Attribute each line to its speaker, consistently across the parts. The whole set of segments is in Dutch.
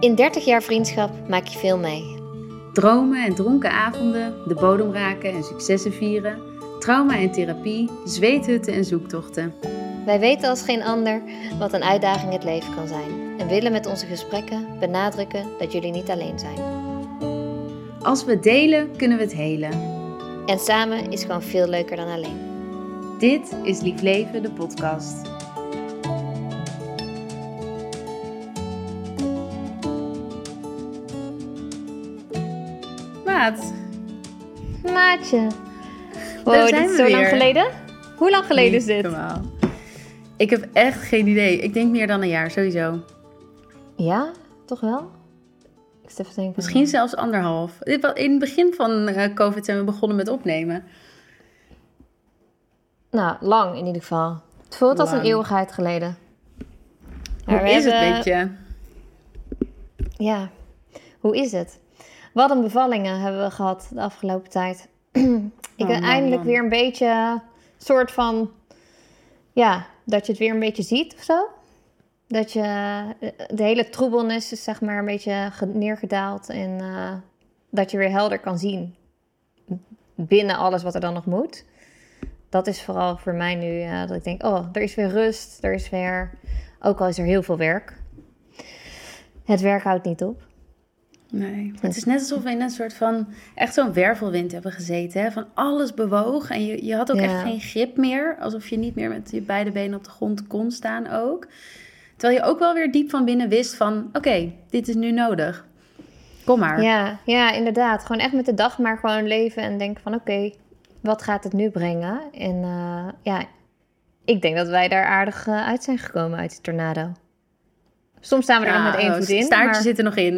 Speaker 1: In 30 jaar vriendschap maak je veel mee.
Speaker 2: Dromen en dronken avonden, de bodem raken en successen vieren, trauma en therapie, zweethutten en zoektochten.
Speaker 1: Wij weten als geen ander wat een uitdaging het leven kan zijn en willen met onze gesprekken benadrukken dat jullie niet alleen zijn.
Speaker 2: Als we het delen, kunnen we het helen.
Speaker 1: En samen is gewoon veel leuker dan alleen.
Speaker 2: Dit is Lief Leven, de podcast. Maat,
Speaker 1: Maatje. Wow,
Speaker 2: Daar
Speaker 1: dit
Speaker 2: zijn
Speaker 1: is
Speaker 2: we
Speaker 1: zo lang geleden? Hoe lang geleden is dit?
Speaker 2: normaal. Ik heb echt geen idee. Ik denk meer dan een jaar, sowieso.
Speaker 1: Ja, toch wel? Ik zit even denken.
Speaker 2: Misschien zelfs anderhalf. In het begin van eh, COVID zijn we begonnen met opnemen.
Speaker 1: Nou, lang in ieder geval. Het voelt als een eeuwigheid geleden.
Speaker 2: Hoe is het met je?
Speaker 1: Ja, hoe is het? Wat een bevallingen hebben we gehad de afgelopen tijd. ik
Speaker 2: Oh,
Speaker 1: ben
Speaker 2: man,
Speaker 1: eindelijk weer een beetje soort van, ja, dat je het weer een beetje ziet of zo. Dat je eh, de hele troebelnis is zeg maar een beetje ge- neergedaald en eh, dat je weer helder kan zien binnen alles wat er dan nog moet. Dat is vooral voor mij nu eh, dat ik denk, oh, er is weer rust, er is weer, ook al is er heel veel werk. Het werk houdt niet op.
Speaker 2: Nee, het is net alsof we in een soort van echt zo'n wervelwind hebben gezeten. Hè? Van alles bewoog en je, je had ook
Speaker 1: Ja.
Speaker 2: echt geen grip meer. Alsof je niet meer met je beide benen op de grond kon staan ook. Terwijl je ook wel weer diep van binnen wist van... Oké, dit is nu nodig. Kom maar.
Speaker 1: Ja, ja, inderdaad. Gewoon echt met de dag maar gewoon leven en denken van oké, wat gaat het nu brengen? En eh, ja, ik denk dat wij daar aardig eh, uit zijn gekomen uit die tornado. Soms staan we er nog met één
Speaker 2: oh,
Speaker 1: voet in.
Speaker 2: staartje
Speaker 1: maar
Speaker 2: zit er nog in.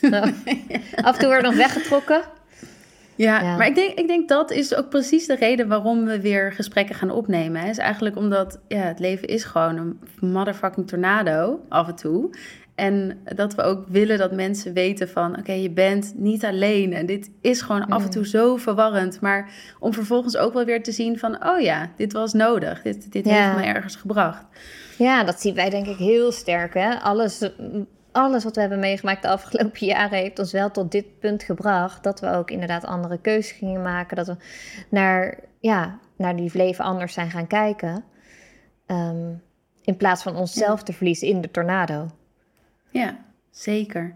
Speaker 1: af en toe wordt nog weggetrokken.
Speaker 2: Ja,
Speaker 1: Ja.
Speaker 2: maar ik denk, ik denk dat is ook precies de reden waarom we weer gesprekken gaan opnemen. Hè. Is eigenlijk omdat ja, het leven is gewoon een motherfucking tornado af en toe. En dat we ook willen dat mensen weten van... oké, je bent niet alleen en dit is gewoon af en toe zo verwarrend. Maar om vervolgens ook wel weer te zien van... oh ja, dit was nodig. Dit, dit
Speaker 1: Ja.
Speaker 2: heeft me ergens gebracht.
Speaker 1: Ja, dat zien wij denk ik heel sterk. Hè? Alles, alles wat we hebben meegemaakt de afgelopen jaren heeft ons wel tot dit punt gebracht. Dat we ook inderdaad andere keuzes gingen maken. Dat we naar, ja, naar die leven anders zijn gaan kijken. Ehm, in plaats van onszelf te verliezen in de tornado.
Speaker 2: Ja, zeker.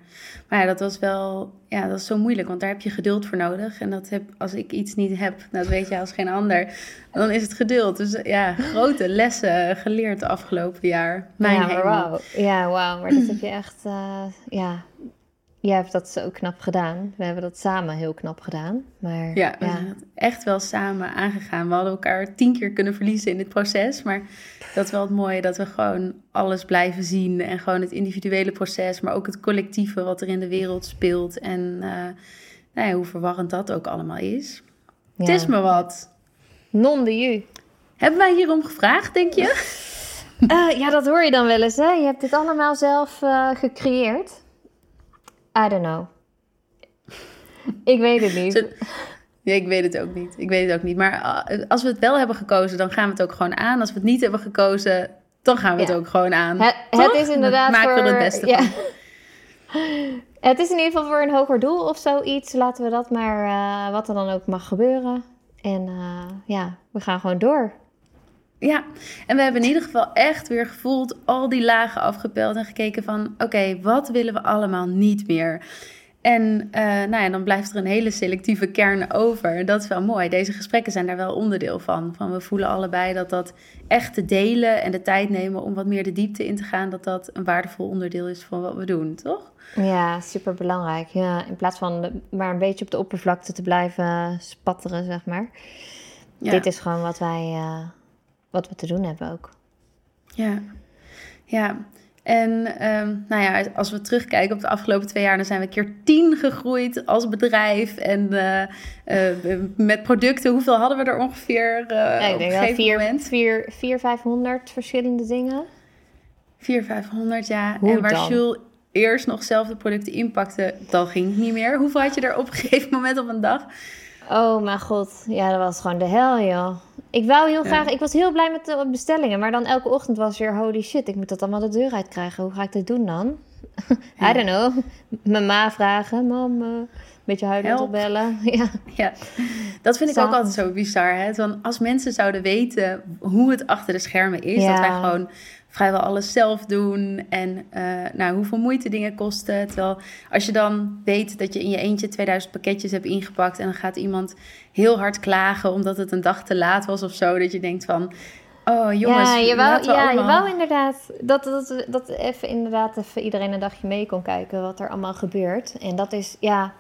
Speaker 2: Maar ja, dat was wel, ja, dat is zo moeilijk, want daar heb je geduld voor nodig. En dat heb, als ik iets niet heb, dat weet je als geen ander, dan is het geduld. Dus ja, grote lessen geleerd de afgelopen jaar. Mijn
Speaker 1: ja, wauw. Ja, wauw. Maar dat heb je echt, eh, ja. Jij hebt dat zo knap gedaan. We hebben dat samen heel knap gedaan. Maar
Speaker 2: Ja, echt wel samen aangegaan. We hadden elkaar tien keer kunnen verliezen in dit proces. Maar dat is wel het mooie, dat we gewoon alles blijven zien. En gewoon het individuele proces, maar ook het collectieve wat er in de wereld speelt. En eh, nou ja, hoe verwarrend dat ook allemaal is. Het
Speaker 1: Ja.
Speaker 2: is me wat.
Speaker 1: Non de ju.
Speaker 2: Hebben wij hierom gevraagd, denk je?
Speaker 1: Eh, ja, dat hoor je dan wel eens, hè? Je hebt dit allemaal zelf eh, gecreëerd. I don't know. Ik weet het niet.
Speaker 2: Ja, ik weet het ook niet. Ik weet het ook niet. Maar uh, als we het wel hebben gekozen, dan gaan we het ook gewoon aan. Als we het niet hebben gekozen, dan gaan we het ook gewoon aan.
Speaker 1: Het, is inderdaad
Speaker 2: maken
Speaker 1: voor...
Speaker 2: er het beste
Speaker 1: ja.
Speaker 2: van.
Speaker 1: Het is in ieder geval voor een hoger doel of zoiets. Laten we dat maar, eh, wat er dan ook mag gebeuren. En eh, ja, we gaan gewoon door.
Speaker 2: Ja, en we hebben in ieder geval echt weer gevoeld al die lagen afgepeld en gekeken van, oké, wat willen we allemaal niet meer? En eh, nou ja, dan blijft er een hele selectieve kern over. Dat is wel mooi. Deze gesprekken zijn daar wel onderdeel van. van. We voelen allebei dat dat echt te delen en de tijd nemen om wat meer de diepte in te gaan, dat dat een waardevol onderdeel is van wat we doen, toch?
Speaker 1: Ja, super belangrijk. Ja, in plaats van de- maar een beetje op de oppervlakte te blijven spatteren, zeg maar.
Speaker 2: Ja.
Speaker 1: Dit is gewoon wat wij, eh, wat we te doen hebben ook.
Speaker 2: Ja, ja. En ehm, nou ja, als we terugkijken op de afgelopen twee jaar, dan zijn we keer tien gegroeid als bedrijf. En eh, eh, met producten, hoeveel hadden we er ongeveer
Speaker 1: Ja, ik
Speaker 2: op
Speaker 1: denk
Speaker 2: een gegeven
Speaker 1: vier,
Speaker 2: moment?
Speaker 1: vier, vier, 500 verschillende dingen.
Speaker 2: 400, 500, ja.
Speaker 1: Hoe
Speaker 2: en waar
Speaker 1: dan?
Speaker 2: Jules eerst nog zelf de producten inpakte, dan ging het niet meer. Hoeveel had je er op een gegeven moment op een dag?
Speaker 1: Oh mijn god, ja, dat was gewoon de hel, joh. Ik wou heel
Speaker 2: Ja.
Speaker 1: graag, ik was heel blij met de bestellingen, maar dan elke ochtend was weer holy shit, ik moet dat allemaal de deur uit krijgen. Hoe ga ik dit doen dan? I don't know. Mijn ma vragen, mam, uh, een beetje huilend opbellen. ja.
Speaker 2: ja, dat vind ik ook altijd zo bizar. Hè? Want als mensen zouden weten hoe het achter de schermen is, dat wij gewoon vrijwel alles zelf doen en uh, nou, hoeveel moeite dingen kosten. Terwijl als je dan weet dat je in je eentje 2000 pakketjes hebt ingepakt en dan gaat iemand heel hard klagen omdat het een dag te laat was of zo, dat je denkt van. Oh jongens,
Speaker 1: ja, je wou, ja, allemaal... je wou inderdaad dat, dat, dat even inderdaad even iedereen een dagje mee kon kijken wat er allemaal gebeurt. En dat is, ja,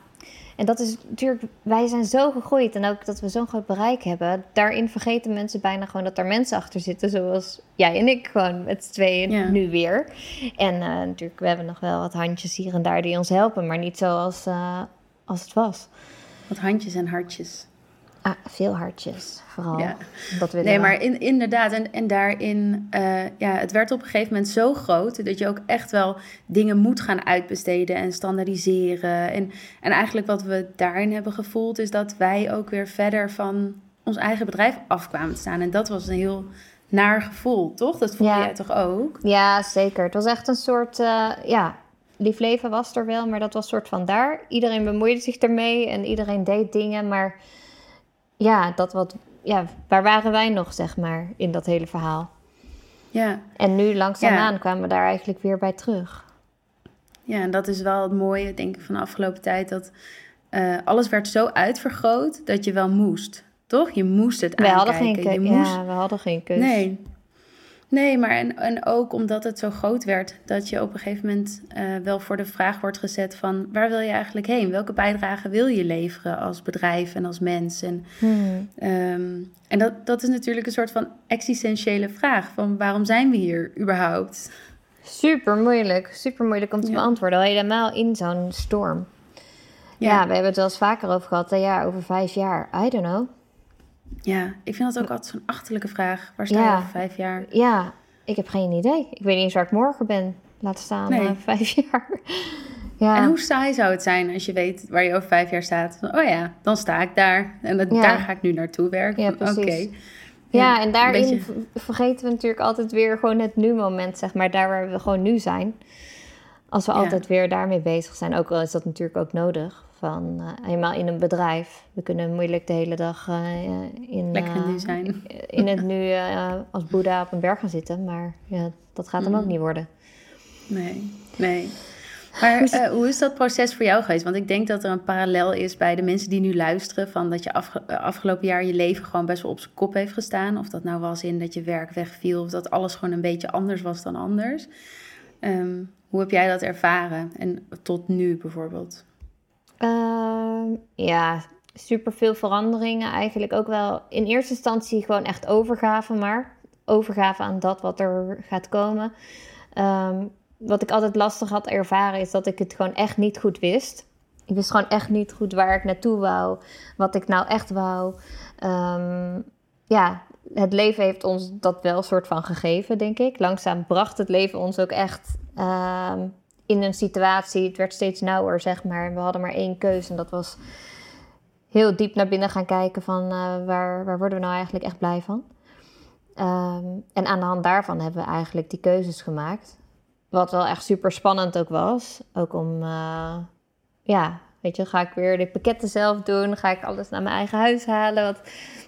Speaker 1: en dat is natuurlijk, wij zijn zo gegroeid en ook dat we zo'n groot bereik hebben. Daarin vergeten mensen bijna gewoon dat er mensen achter zitten, zoals jij en ik, gewoon met z'n tweeën nu weer. En uh, natuurlijk, we hebben nog wel wat handjes hier en daar die ons helpen, maar niet zoals uh, als het was.
Speaker 2: Wat handjes en hartjes.
Speaker 1: Ah, veel hartjes, vooral. Ja.
Speaker 2: Dat nee, maar in, inderdaad. En, en daarin, uh, ja, het werd op een gegeven moment zo groot... dat je ook echt wel dingen moet gaan uitbesteden en standaardiseren. En, en eigenlijk wat we daarin hebben gevoeld... is dat wij ook weer verder van ons eigen bedrijf afkwamen te staan. En dat was een heel naar gevoel, toch? Dat voelde jij toch ook?
Speaker 1: Ja, zeker. Het was echt een soort, uh, ja... Lief leven was er wel, maar dat was een soort van daar. Iedereen bemoeide zich ermee en iedereen deed dingen, maar ja, dat wat, ja, waar waren wij nog, zeg maar, in dat hele verhaal?
Speaker 2: Ja.
Speaker 1: En nu langzaamaan ja. kwamen we daar eigenlijk weer bij terug.
Speaker 2: Ja, en dat is wel het mooie, denk ik, van de afgelopen tijd. Dat uh, alles werd zo uitvergroot dat je wel moest. Toch? Je moest het
Speaker 1: we
Speaker 2: Hadden
Speaker 1: geen
Speaker 2: je
Speaker 1: moest... Ja, we hadden geen keus.
Speaker 2: Nee, Nee, maar en, en ook omdat het zo groot werd, dat je op een gegeven moment uh, wel voor de vraag wordt gezet van waar wil je eigenlijk heen? Welke bijdrage wil je leveren als bedrijf en als mens? En, hmm. um, en dat, dat is natuurlijk een soort van existentiële vraag van waarom zijn we hier überhaupt?
Speaker 1: Super moeilijk, super moeilijk om te ja. beantwoorden, helemaal in zo'n storm. Ja. ja. we hebben het wel eens vaker over gehad, ja, over vijf jaar, I don't know.
Speaker 2: Ja, ik vind dat ook altijd zo'n achterlijke vraag. Waar sta je over vijf jaar?
Speaker 1: Ja, ik heb geen idee. Ik weet niet eens waar ik morgen ben. Laat staan nee. uh, vijf jaar.
Speaker 2: ja. En hoe saai zou het zijn als je weet waar je over vijf jaar staat? Oh ja, dan sta ik daar. En dat, daar ga ik nu naartoe werken.
Speaker 1: Ja. Oké. Ja, en daarin vergeten we natuurlijk altijd weer gewoon het nu-moment, zeg maar. Daar waar we gewoon nu zijn. Als we altijd weer daarmee bezig zijn. Ook al is dat natuurlijk ook nodig van uh, eenmaal in een bedrijf. We kunnen moeilijk de hele dag uh, in,
Speaker 2: nu zijn.
Speaker 1: in het nu als Boeddha op een berg gaan zitten. Maar ja, dat gaat hem ook mm. niet worden.
Speaker 2: Nee, nee. Maar hoe is dat proces voor jou geweest? Want ik denk dat er een parallel is bij de mensen die nu luisteren. Van dat je afge afgelopen jaar je leven gewoon best wel op zijn kop heeft gestaan. Of dat nou was in dat je werk wegviel. Of dat alles gewoon een beetje anders was dan anders. Um, hoe heb jij dat ervaren? En tot nu bijvoorbeeld?
Speaker 1: Uh, ja, super veel veranderingen. Eigenlijk ook wel in eerste instantie gewoon echt overgave, maar overgave aan dat wat er gaat komen. Um, wat ik altijd lastig had ervaren is dat ik het gewoon echt niet goed wist. Ik wist gewoon echt niet goed waar ik naartoe wou, wat ik nou echt wou. Um, ja, het leven heeft ons dat wel soort van gegeven, denk ik. Langzaam bracht het leven ons ook echt in een situatie, het werd steeds nauwer, zeg maar. We hadden maar één keuze en dat was heel diep naar binnen gaan kijken van uh, waar, waar worden we nou eigenlijk echt blij van. Um, en aan de hand daarvan hebben we eigenlijk die keuzes gemaakt. Wat wel echt super spannend ook was. Ook om, uh, ja, weet je, ga ik weer de pakketten zelf doen? Ga ik alles naar mijn eigen huis halen? Wat,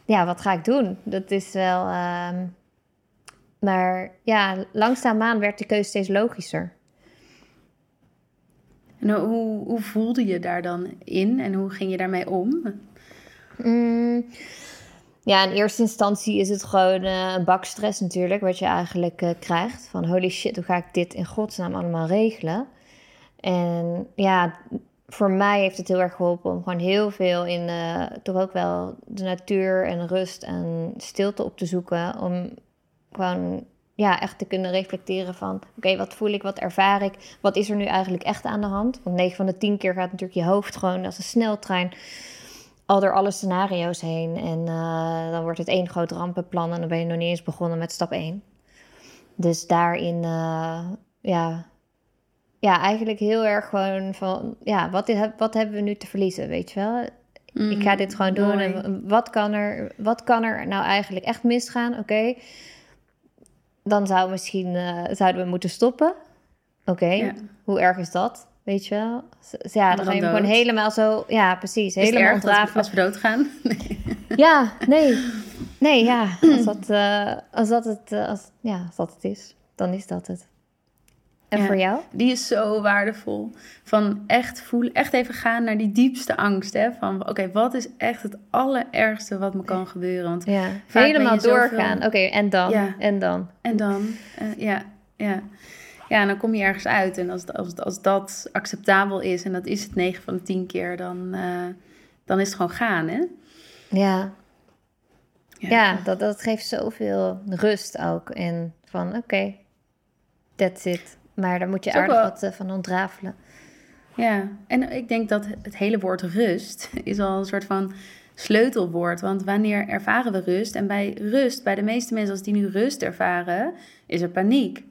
Speaker 1: ja, wat ga ik doen? Dat is wel... Um, maar ja, langzaamaan werd de keuze steeds logischer.
Speaker 2: Hoe, hoe voelde je daar dan in en hoe ging je daarmee om?
Speaker 1: Mm, ja, in eerste instantie is het gewoon uh, een bak stress natuurlijk, wat je eigenlijk uh, krijgt. Van holy shit, hoe ga ik dit in godsnaam allemaal regelen? En ja, voor mij heeft het heel erg geholpen om gewoon heel veel in uh, toch ook wel de natuur en rust en stilte op te zoeken. Om gewoon ja, echt te kunnen reflecteren van... oké, wat voel ik, wat ervaar ik, wat is er nu eigenlijk echt aan de hand? Want 9 van de 10 keer gaat natuurlijk je hoofd gewoon als een sneltrein... al door alle scenario's heen. En uh, dan wordt het één groot rampenplan... en dan ben je nog niet eens begonnen met stap 1. Dus daarin, uh, ja... Ja, eigenlijk heel erg gewoon van... ja, wat, wat hebben we nu te verliezen, weet je wel? ik ga dit gewoon doen. En wat kan, er, wat kan er nou eigenlijk echt misgaan? Oké, dan zou misschien, uh, zouden we moeten stoppen. Oké,
Speaker 2: Ja.
Speaker 1: hoe erg is dat? Weet je wel? Ja, dan ga je gewoon helemaal zo... Ja, precies.
Speaker 2: Is
Speaker 1: Helemaal
Speaker 2: erg als we doodgaan?
Speaker 1: Ja, nee. Nee, ja. Als dat, eh, als dat, het, eh, als, ja, als dat het is, dan is dat het. En
Speaker 2: Ja.
Speaker 1: voor jou?
Speaker 2: Die is zo waardevol. Van echt voelen, echt even gaan naar die diepste angst. Hè? Van oké, wat is echt het allerergste wat me kan gebeuren? Want
Speaker 1: Ja, helemaal doorgaan. Oké, en dan?
Speaker 2: Ja.
Speaker 1: En dan?
Speaker 2: En dan, eh, ja, ja. Ja, en dan kom je ergens uit. En als, als, als dat acceptabel is, en dat is het 9 van de 10 keer, dan, eh, dan is het gewoon gaan, hè?
Speaker 1: Ja, ja dat, dat geeft zoveel rust ook. En van, oké, that's it. Maar daar moet je aardig
Speaker 2: wel-
Speaker 1: wat eh, van ontrafelen.
Speaker 2: Ja, en ik denk dat het hele woord rust is al een soort van sleutelwoord. Want wanneer ervaren we rust? En bij rust, bij de meeste mensen als die nu rust ervaren, is er paniek.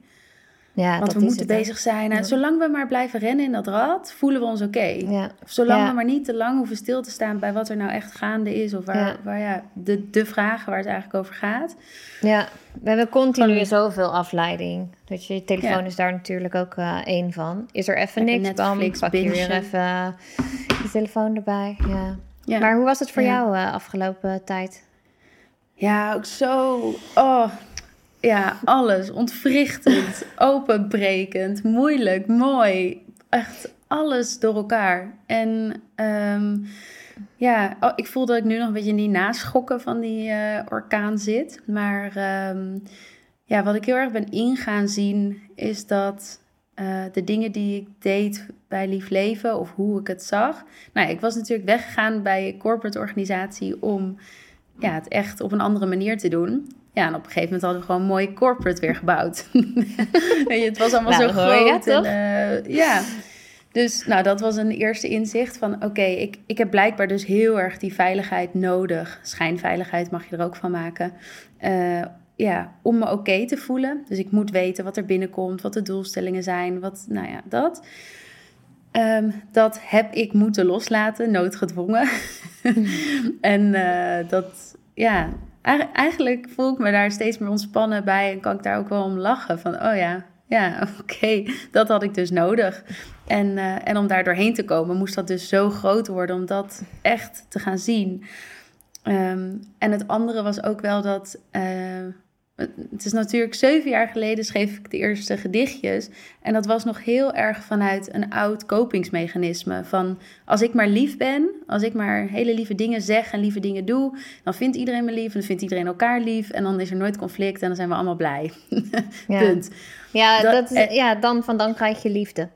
Speaker 1: Ja,
Speaker 2: Want
Speaker 1: dat
Speaker 2: we moeten
Speaker 1: het,
Speaker 2: bezig zijn. En
Speaker 1: Ja.
Speaker 2: zolang we maar blijven rennen in dat rad, voelen we ons oké.
Speaker 1: Ja,
Speaker 2: Zolang we maar niet te lang hoeven stil te staan bij wat er nou echt gaande is. Of waar,
Speaker 1: Ja.
Speaker 2: waar ja, de, de vragen waar het eigenlijk over gaat.
Speaker 1: ja, we hebben continu
Speaker 2: Van-
Speaker 1: zoveel afleiding. Dus je telefoon
Speaker 2: Ja.
Speaker 1: is daar natuurlijk ook eh één van. Is er even niks, bam,
Speaker 2: Netflix
Speaker 1: pak je weer even eh, je telefoon erbij. Ja.
Speaker 2: Ja.
Speaker 1: Maar hoe was het voor jou eh, afgelopen tijd?
Speaker 2: Ja, ook zo. Oh, ja, alles. Ontwrichtend, openbrekend, moeilijk, mooi. Echt alles door elkaar. En ehm, ja, oh, ik voel dat ik nu nog een beetje in die naschokken van die eh, orkaan zit. Maar ehm, ja, wat ik heel erg ben ingaan zien, is dat eh, de dingen die ik deed bij Lief Leven of hoe ik het zag. Nou, ik was natuurlijk weggegaan bij een corporate organisatie om ja, het echt op een andere manier te doen. Ja, en op een gegeven moment hadden we gewoon een mooi corporate weer gebouwd. Weet je, het was allemaal
Speaker 1: Nou,
Speaker 2: zo
Speaker 1: je,
Speaker 2: groot.
Speaker 1: toch?
Speaker 2: En, eh, ja, dus nou, dat was een eerste inzicht van... oké, ik, ik heb blijkbaar dus heel erg die veiligheid nodig. Schijnveiligheid mag je er ook van maken. Eh, ja, om me oké te voelen. Dus ik moet weten wat er binnenkomt, wat de doelstellingen zijn, wat, nou ja, dat. Ehm, dat heb ik moeten loslaten, noodgedwongen. en eh, dat, ja, eigenlijk voel ik me daar steeds meer ontspannen bij en kan ik daar ook wel om lachen. Van, oh ja, ja, oké, dat had ik dus nodig. En, eh, en om daar doorheen te komen, moest dat dus zo groot worden om dat echt te gaan zien. Ehm, en het andere was ook wel dat. eh, het is natuurlijk zeven jaar geleden schreef ik de eerste gedichtjes. En dat was nog heel erg vanuit een oud kopingsmechanisme. Van als ik maar lief ben, als ik maar hele lieve dingen zeg en lieve dingen doe, dan vindt iedereen me lief en dan vindt iedereen elkaar lief. En dan is er nooit conflict en dan zijn we allemaal blij.
Speaker 1: Ja.
Speaker 2: Punt.
Speaker 1: Ja,
Speaker 2: Dat-
Speaker 1: dat is,
Speaker 2: eh,
Speaker 1: ja, dan van dan krijg je liefde.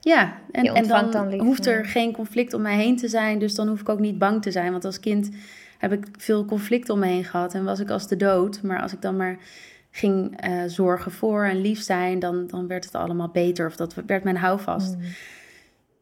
Speaker 2: Ja, en, en dan,
Speaker 1: ontvangt dan liefde.
Speaker 2: hoeft er geen conflict om mij heen te zijn. Dus dan hoef ik ook niet bang te zijn. Want als kind heb ik veel conflict om me heen gehad. En was ik als de dood. Maar als ik dan maar ging eh, zorgen voor en lief zijn, dan, dan werd het allemaal beter. Of dat werd mijn houvast.
Speaker 1: Mm.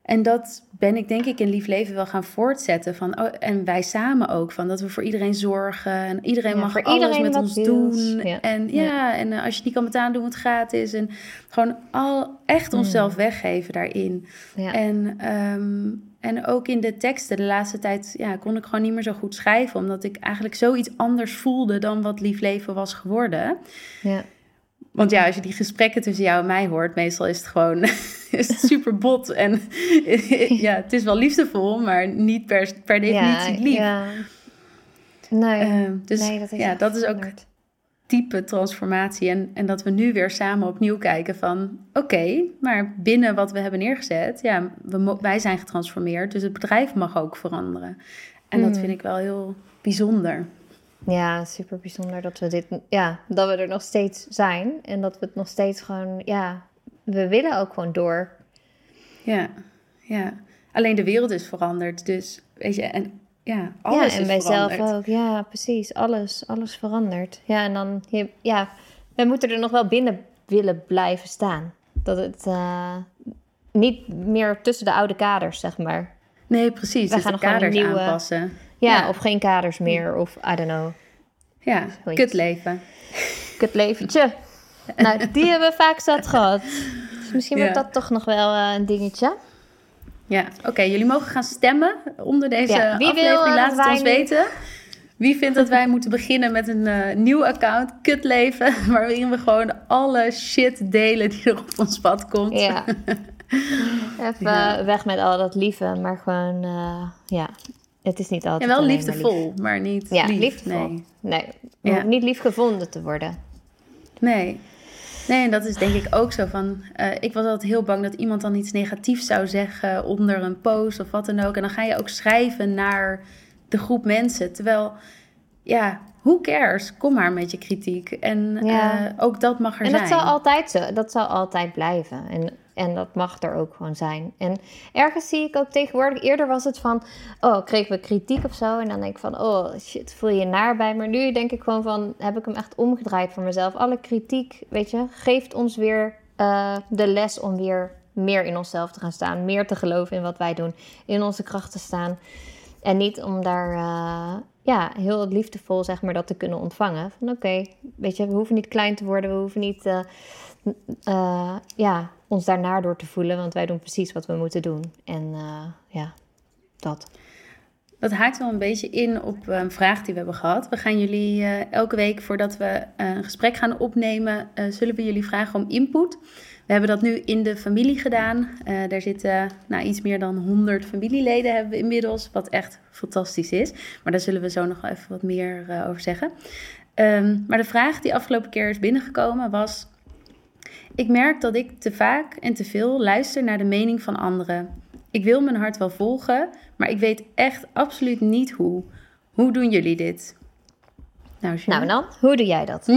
Speaker 2: En dat ben ik denk ik in lief leven wel gaan voortzetten. Van, oh, en wij samen ook. Van dat we voor iedereen zorgen. En iedereen
Speaker 1: Ja,
Speaker 2: mag alles
Speaker 1: iedereen
Speaker 2: met ons doen.
Speaker 1: Ja.
Speaker 2: En ja, en eh, als je het niet kan betalen, doen we het gratis. En gewoon al echt onszelf weggeven daarin. En, ehm, en ook in de teksten de laatste tijd ja, kon ik gewoon niet meer zo goed schrijven. Omdat ik eigenlijk zoiets anders voelde dan wat lief leven was geworden.
Speaker 1: ja.
Speaker 2: Want ja, als je die gesprekken tussen jou en mij hoort, meestal is het gewoon is het super bot. En ja, het is wel liefdevol, maar niet per, per definitie lief.
Speaker 1: Ja. Nee,
Speaker 2: Ehm, dus
Speaker 1: nee, dat is
Speaker 2: ja, dat is ook
Speaker 1: veranderd.
Speaker 2: Diepe transformatie. En, en dat we nu weer samen opnieuw kijken van... oké, maar binnen wat we hebben neergezet... ja, we, wij zijn getransformeerd, dus het bedrijf mag ook veranderen. En dat
Speaker 1: Mm.
Speaker 2: vind ik wel heel bijzonder.
Speaker 1: Ja, super bijzonder dat we dit, ja, dat we er nog steeds zijn en dat we het nog steeds gewoon, ja, we willen ook gewoon door.
Speaker 2: Ja, ja. Alleen de wereld is veranderd, dus weet je... En, ja, alles
Speaker 1: ja, en
Speaker 2: is
Speaker 1: wij zelf ook. Ja, precies. Alles, alles verandert. Ja, en dan, je- ja, wij moeten er nog wel binnen willen blijven staan. Dat het eh, niet meer tussen de oude kaders, zeg maar.
Speaker 2: Nee, precies.
Speaker 1: Wij
Speaker 2: dus
Speaker 1: gaan
Speaker 2: de kaders
Speaker 1: nieuwe-
Speaker 2: aanpassen.
Speaker 1: Ja,
Speaker 2: Ja.
Speaker 1: of geen kaders meer, of I don't know.
Speaker 2: Ja,
Speaker 1: Zoiets.
Speaker 2: kut leven.
Speaker 1: Kut leventje. nou, die hebben we vaak zat gehad. Dus misschien wordt
Speaker 2: Ja.
Speaker 1: dat toch nog wel eh, een dingetje.
Speaker 2: Ja, oké. jullie mogen gaan stemmen onder deze
Speaker 1: Ja, wie wil,
Speaker 2: aflevering.
Speaker 1: eh,
Speaker 2: Laat het ons
Speaker 1: nu-
Speaker 2: weten. Wie vindt dat wij moeten beginnen met een uh, nieuw account, Kutleven, waarin we gewoon alle shit delen die er op ons pad komt?
Speaker 1: Ja. Even weg met al dat lieve, maar gewoon, uh, ja, het is niet altijd.
Speaker 2: En wel liefdevol, maar, maar, niet.
Speaker 1: Ja,
Speaker 2: lief.
Speaker 1: liefdevol. Nee, nee. Ja. niet lief gevonden te worden.
Speaker 2: Nee. Nee, en dat is denk ik ook zo van. Uh, ik was altijd heel bang dat iemand dan iets negatiefs zou zeggen onder een post of wat dan ook. En dan ga je ook schrijven naar de groep mensen. Terwijl, ja, who cares? Kom maar met je kritiek. En ja. uh, ook dat mag er
Speaker 1: en
Speaker 2: zijn.
Speaker 1: En dat zal altijd zo. Dat zal altijd blijven. En en dat mag er ook gewoon zijn. En ergens zie ik ook tegenwoordig, eerder was het van, oh, kregen we kritiek of zo. En dan denk ik van, oh shit, voel je je naar bij. Maar nu denk ik gewoon van, heb ik hem echt omgedraaid voor mezelf. Alle kritiek, weet je, geeft ons weer uh, de les om weer meer in onszelf te gaan staan. Meer te geloven in wat wij doen. In onze kracht te staan. En niet om daar uh, ja, heel liefdevol zeg maar, dat te kunnen ontvangen. Van oké, weet je, we hoeven niet klein te worden. We hoeven niet... Uh, ja, ons daarnaar door te voelen, want wij doen precies wat we moeten doen. En uh, ja, dat.
Speaker 2: Dat haakt wel een beetje in op een vraag die we hebben gehad. We gaan jullie uh, elke week voordat we een gesprek gaan opnemen, zullen we jullie vragen om input. We hebben dat nu in de familie gedaan. daar zitten nou, iets meer dan 100 familieleden hebben we inmiddels, wat echt fantastisch is. Maar daar zullen we zo nog even wat meer over zeggen. Um, maar de vraag die afgelopen keer is binnengekomen was: ik merk dat ik te vaak en te veel luister naar de mening van anderen. Ik wil mijn hart wel volgen, maar ik weet echt absoluut niet hoe. Hoe doen jullie dit?
Speaker 1: Nou, nou dan, hoe doe jij dat?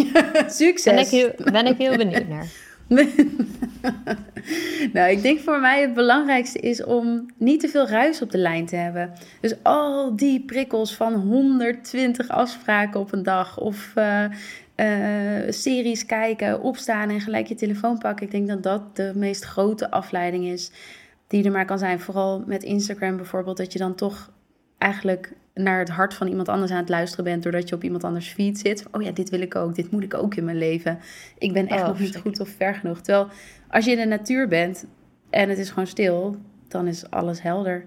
Speaker 2: Succes!
Speaker 1: Ben ik, heel, ben ik heel benieuwd naar.
Speaker 2: nou, ik denk voor mij het belangrijkste is om niet te veel ruis op de lijn te hebben. Dus al die prikkels van 120 afspraken op een dag of uh, uh, series kijken, opstaan en gelijk je telefoon pakken. Ik denk dat dat de meest grote afleiding is die er maar kan zijn. Vooral met Instagram bijvoorbeeld, dat je dan toch eigenlijk naar het hart van iemand anders aan het luisteren bent, doordat je op iemand anders feed zit. Oh ja, dit wil ik ook, dit moet ik ook in mijn leven. Ik ben echt oh, nog niet goed of ver genoeg. Terwijl als je in de natuur bent en het is gewoon stil, dan is alles helder.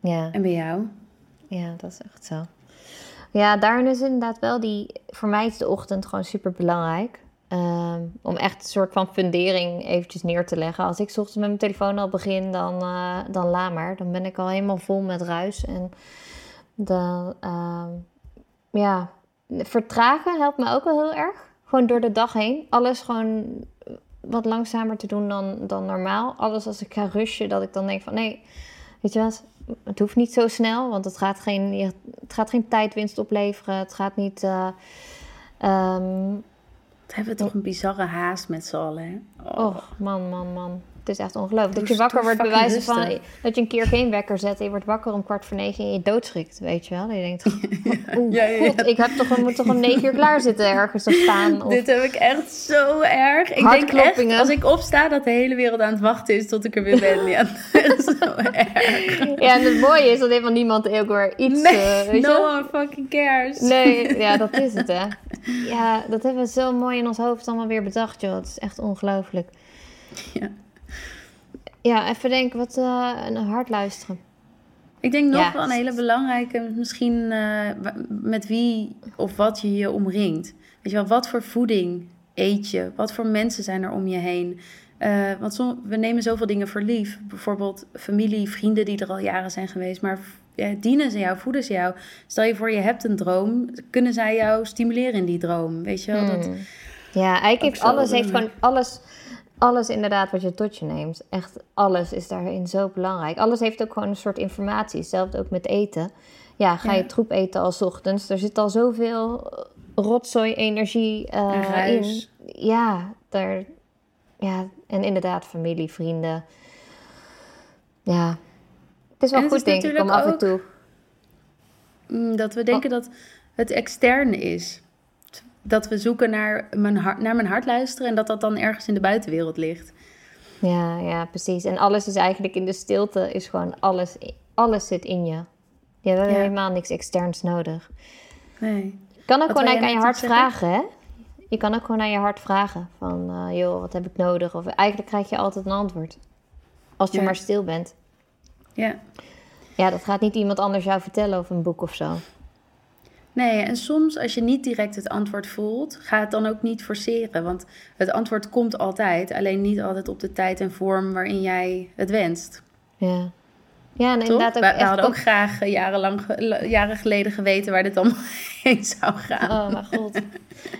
Speaker 1: Ja.
Speaker 2: En bij jou?
Speaker 1: Ja, dat is echt zo. Ja, daarin is inderdaad wel die. Voor mij is de ochtend gewoon super belangrijk. Ehm, om echt een soort van fundering eventjes neer te leggen. Als ik ochtends met mijn telefoon al begin, dan, uh, dan la maar. Dan ben ik al helemaal vol met ruis. En dan, uh, ja, vertragen helpt me ook wel heel erg. Gewoon door de dag heen. Alles gewoon wat langzamer te doen dan, dan normaal. Alles als ik ga rushen, dat ik dan denk van nee, weet je wat, het hoeft niet zo snel, want het gaat geen, het gaat geen tijdwinst opleveren. Het gaat niet. Uh,
Speaker 2: um, het hebben we toch een bizarre haast met z'n allen.
Speaker 1: Oh. oh, man, man, man. Het is echt ongelooflijk. Dat je wakker wordt bewijzen van dat je een keer geen wekker zet en je wordt wakker om kwart voor negen en je doodschrikt, weet je wel. Dat je denkt, oh ja, ja, god, ik heb toch, moet toch om negen uur klaar zitten ergens of staan. Of...
Speaker 2: Dit heb ik echt zo erg. Ik denk echt, als ik opsta, dat de hele wereld aan het wachten is tot ik er weer ben. Ja, dat is zo erg.
Speaker 1: Ja, en het mooie is dat helemaal niemand ook weer iets...
Speaker 2: Nee, uh, weet no je? one fucking cares.
Speaker 1: Nee, ja, dat is het hè. Ja, dat hebben we zo mooi in ons hoofd allemaal weer bedacht, joh. Het is echt ongelooflijk.
Speaker 2: Ja.
Speaker 1: Ja, even denken, wat uh, een hard luisteren.
Speaker 2: Ik denk nog wel een hele belangrijke, misschien uh, met wie of wat je je omringt. Weet je wel, wat voor voeding eet je? Wat voor mensen zijn er om je heen? Uh, want we nemen zoveel dingen voor lief. Bijvoorbeeld familie, vrienden die er al jaren zijn geweest. Maar ja, dienen ze jou, voeden ze jou? Stel je voor, je hebt een droom. Kunnen zij jou stimuleren in die droom? Weet je wel? Dat,
Speaker 1: hmm. ja, eigenlijk heeft alles, heeft gewoon alles alles inderdaad wat je tot je neemt. Echt alles is daarin zo belangrijk. Alles heeft ook gewoon een soort informatie. Hetzelfde ook met eten. Ja, ga je troep eten als ochtends. Er zit al zoveel rotzooi energie uh, in. Ja, daar, ja, en inderdaad familie, vrienden. Ja, het is wel goed denk ik om af en toe...
Speaker 2: Mm, dat we denken dat het extern is dat we zoeken naar mijn, hart, naar mijn hart luisteren en dat dat dan ergens in de buitenwereld ligt.
Speaker 1: Ja, ja, precies. En alles is eigenlijk in de stilte, is gewoon alles, alles zit in je. Je hebt helemaal niks externs nodig.
Speaker 2: Nee.
Speaker 1: Je kan ook gewoon aan je hart vragen, hè? Je kan ook gewoon aan je hart vragen van, uh, joh, wat heb ik nodig? Of eigenlijk krijg je altijd een antwoord. Als je maar stil bent.
Speaker 2: Ja.
Speaker 1: Ja, dat gaat niet iemand anders jou vertellen of een boek of zo.
Speaker 2: Nee, en soms als je niet direct het antwoord voelt, ga het dan ook niet forceren. Want het antwoord komt altijd, alleen niet altijd op de tijd en vorm waarin jij het wenst.
Speaker 1: Ja. Ja, en inderdaad ook
Speaker 2: we, we
Speaker 1: echt
Speaker 2: hadden ook graag eh, jarenlang, jaren geleden geweten waar dit allemaal heen zou gaan.
Speaker 1: Oh, mijn god.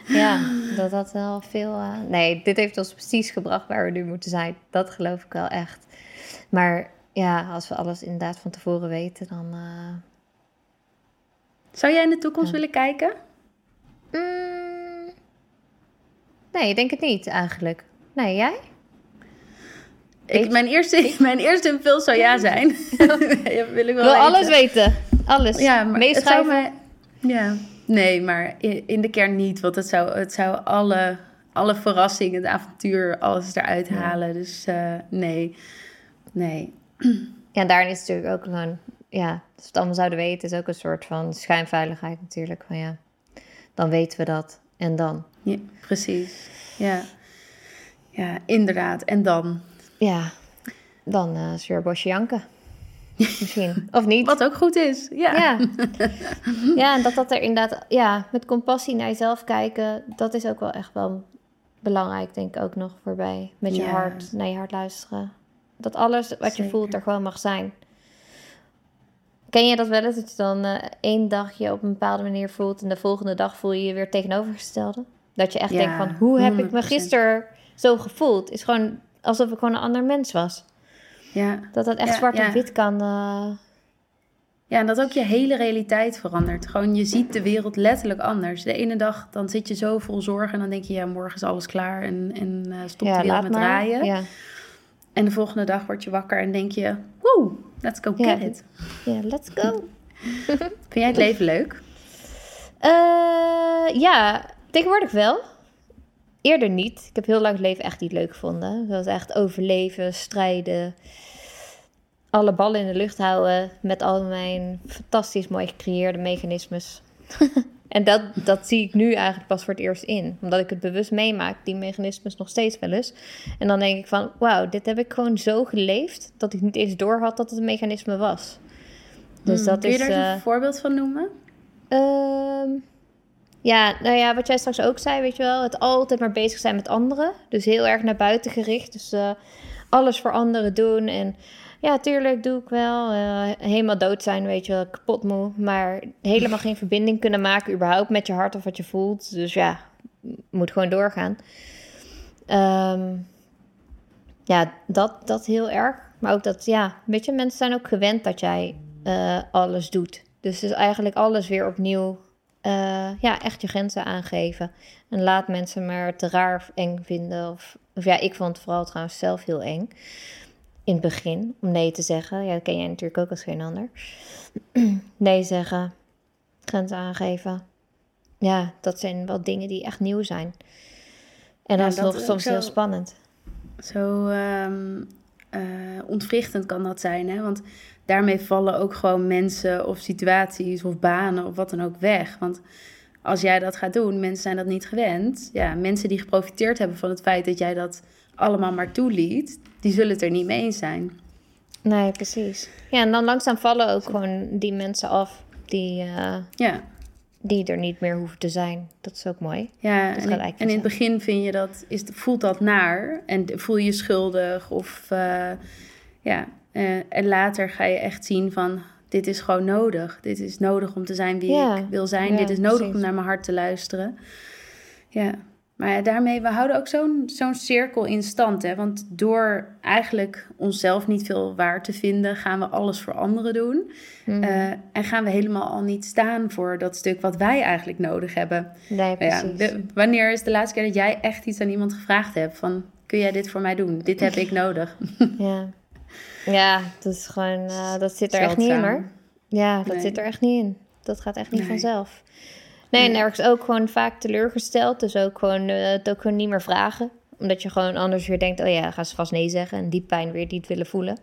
Speaker 1: Ja, dat had wel veel... eh, Nee, dit heeft ons precies gebracht waar we nu moeten zijn. Dat geloof ik wel echt. Maar ja, als we alles inderdaad van tevoren weten, dan... eh,
Speaker 2: Zou jij in de toekomst
Speaker 1: Ja.
Speaker 2: willen kijken?
Speaker 1: mm, Nee, ik denk het niet eigenlijk. Nee, jij?
Speaker 2: Ik, mijn, eerste, mijn eerste impuls zou ja zijn. ja, wil ik wel
Speaker 1: wil alles
Speaker 2: weten.
Speaker 1: Alles.
Speaker 2: Ja, maar het zou
Speaker 1: Meeschrijven.
Speaker 2: mij... Ja, nee, maar in, in de kern niet. Want het zou, het zou alle, alle verrassingen, het avontuur, alles eruit
Speaker 1: Ja.
Speaker 2: halen. Dus eh, nee, nee.
Speaker 1: Ja, daarin is natuurlijk ook gewoon... Ja, als we het allemaal zouden weten, is ook een soort van schijnveiligheid natuurlijk. Van ja, dan weten we dat. En dan?
Speaker 2: Ja, precies. Ja. ja, inderdaad. En dan?
Speaker 1: Ja, dan eh is weer bosje janken. Misschien. Of niet.
Speaker 2: Wat ook goed is. Ja.
Speaker 1: Ja. ja, en dat dat er inderdaad, ja, met compassie naar jezelf kijken, dat is ook wel echt wel belangrijk, denk ik ook nog voorbij. Met je
Speaker 2: Ja.
Speaker 1: hart, naar je hart luisteren. Dat alles wat je voelt er gewoon mag zijn. Ken je dat wel eens, dat je dan eh, één dag je op een bepaalde manier voelt en de volgende dag voel je je weer tegenovergestelde? Dat je echt
Speaker 2: Ja,
Speaker 1: denkt van, hoe heb ik me
Speaker 2: 100%.
Speaker 1: gisteren zo gevoeld? Is gewoon alsof ik gewoon een ander mens was.
Speaker 2: ja.
Speaker 1: Dat dat echt
Speaker 2: Ja,
Speaker 1: zwart
Speaker 2: ja.
Speaker 1: op wit kan... eh,
Speaker 2: Ja, en dat ook je hele realiteit verandert. Gewoon, je ziet de wereld letterlijk anders. De ene dag, dan zit je zo vol zorgen en dan denk je, ja, morgen is alles klaar en, en eh stopt de wereld met draaien. En de volgende dag word je wakker en denk je, woe, let's go
Speaker 1: Ja.
Speaker 2: get it.
Speaker 1: ja, let's go.
Speaker 2: Vind jij het leven leuk?
Speaker 1: Eh, ja, tegenwoordig wel. Eerder niet. Ik heb heel lang het leven echt niet leuk gevonden. Dat was echt overleven, strijden. Alle ballen in de lucht houden met al mijn fantastisch mooi gecreëerde mechanismes. en dat, dat zie ik nu eigenlijk pas voor het eerst in. Omdat ik het bewust meemaak, die mechanismes nog steeds wel eens. En dan denk ik van, wauw, dit heb ik gewoon zo geleefd... dat ik niet eens door had dat het een mechanisme was. Dus
Speaker 2: Hmm,
Speaker 1: dat
Speaker 2: Kun je
Speaker 1: is...
Speaker 2: daar eens
Speaker 1: eh,
Speaker 2: een voorbeeld van noemen?
Speaker 1: Ehm, ja, nou ja, wat jij straks ook zei, weet je wel, het altijd maar bezig zijn met anderen. Dus heel erg naar buiten gericht. Dus eh, alles voor anderen doen. En ja, tuurlijk doe ik wel. eh, helemaal dood zijn, weet je wel, kapot moe. Maar helemaal geen verbinding kunnen maken überhaupt met je hart of wat je voelt. Dus ja, moet gewoon doorgaan. Ehm, ja, dat, dat heel erg. Maar ook dat, ja, weet je, mensen zijn ook gewend dat jij eh, alles doet. Dus dus eigenlijk alles weer opnieuw, eh, ja, echt je grenzen aangeven. En laat mensen maar te raar eng vinden. Of, of ja, ik vond het vooral trouwens zelf heel eng. In het begin, om nee te zeggen. Ja, dat ken jij natuurlijk ook als geen ander. nee zeggen, grenzen aangeven. Ja, dat zijn wel dingen die echt nieuw zijn. En
Speaker 2: Ja,
Speaker 1: dat is nog soms heel spannend.
Speaker 2: Zo eh, ontwrichtend kan dat zijn, hè? Want daarmee vallen ook gewoon mensen of situaties of banen of wat dan ook weg. Want als jij dat gaat doen, mensen zijn dat niet gewend. Ja, mensen die geprofiteerd hebben van het feit dat jij dat allemaal maar toeliet, die zullen het er niet mee eens zijn.
Speaker 1: Nee, precies. Ja, en dan langzaam vallen ook gewoon die mensen af die, eh,
Speaker 2: Ja,
Speaker 1: die er niet meer hoeven te zijn. Dat is ook mooi.
Speaker 2: ja en, in het begin vind je dat, is, voelt dat naar en voel je je schuldig of eh, ja. eh, en later ga je echt zien van, dit is gewoon nodig. Dit is nodig om te zijn wie
Speaker 1: Ja,
Speaker 2: ik wil zijn.
Speaker 1: ja,
Speaker 2: dit is nodig
Speaker 1: precies.
Speaker 2: om naar mijn hart te luisteren. Ja, maar daarmee, we houden ook zo'n zo'n cirkel in stand. Hè? Want door eigenlijk onszelf niet veel waar te vinden, gaan we alles voor anderen doen.
Speaker 1: Mhm.
Speaker 2: Eh, en gaan we helemaal al niet staan voor dat stuk wat wij eigenlijk nodig hebben.
Speaker 1: nee,
Speaker 2: ja,
Speaker 1: precies.
Speaker 2: de- wanneer is de laatste keer dat jij echt iets aan iemand gevraagd hebt? Van, kun jij dit voor mij doen? Dit heb ik nodig.
Speaker 1: Ja. ja, dat is gewoon, eh, dat zit er echt niet in hoor. Ja, dat
Speaker 2: Nee.
Speaker 1: zit er echt niet in. Dat gaat echt niet
Speaker 2: Nee.
Speaker 1: vanzelf. Nee, en ergens ook gewoon vaak teleurgesteld. Dus ook gewoon eh, het ook gewoon niet meer vragen. Omdat je gewoon anders weer denkt, oh ja, gaan ze vast nee zeggen. En die pijn weer niet willen voelen.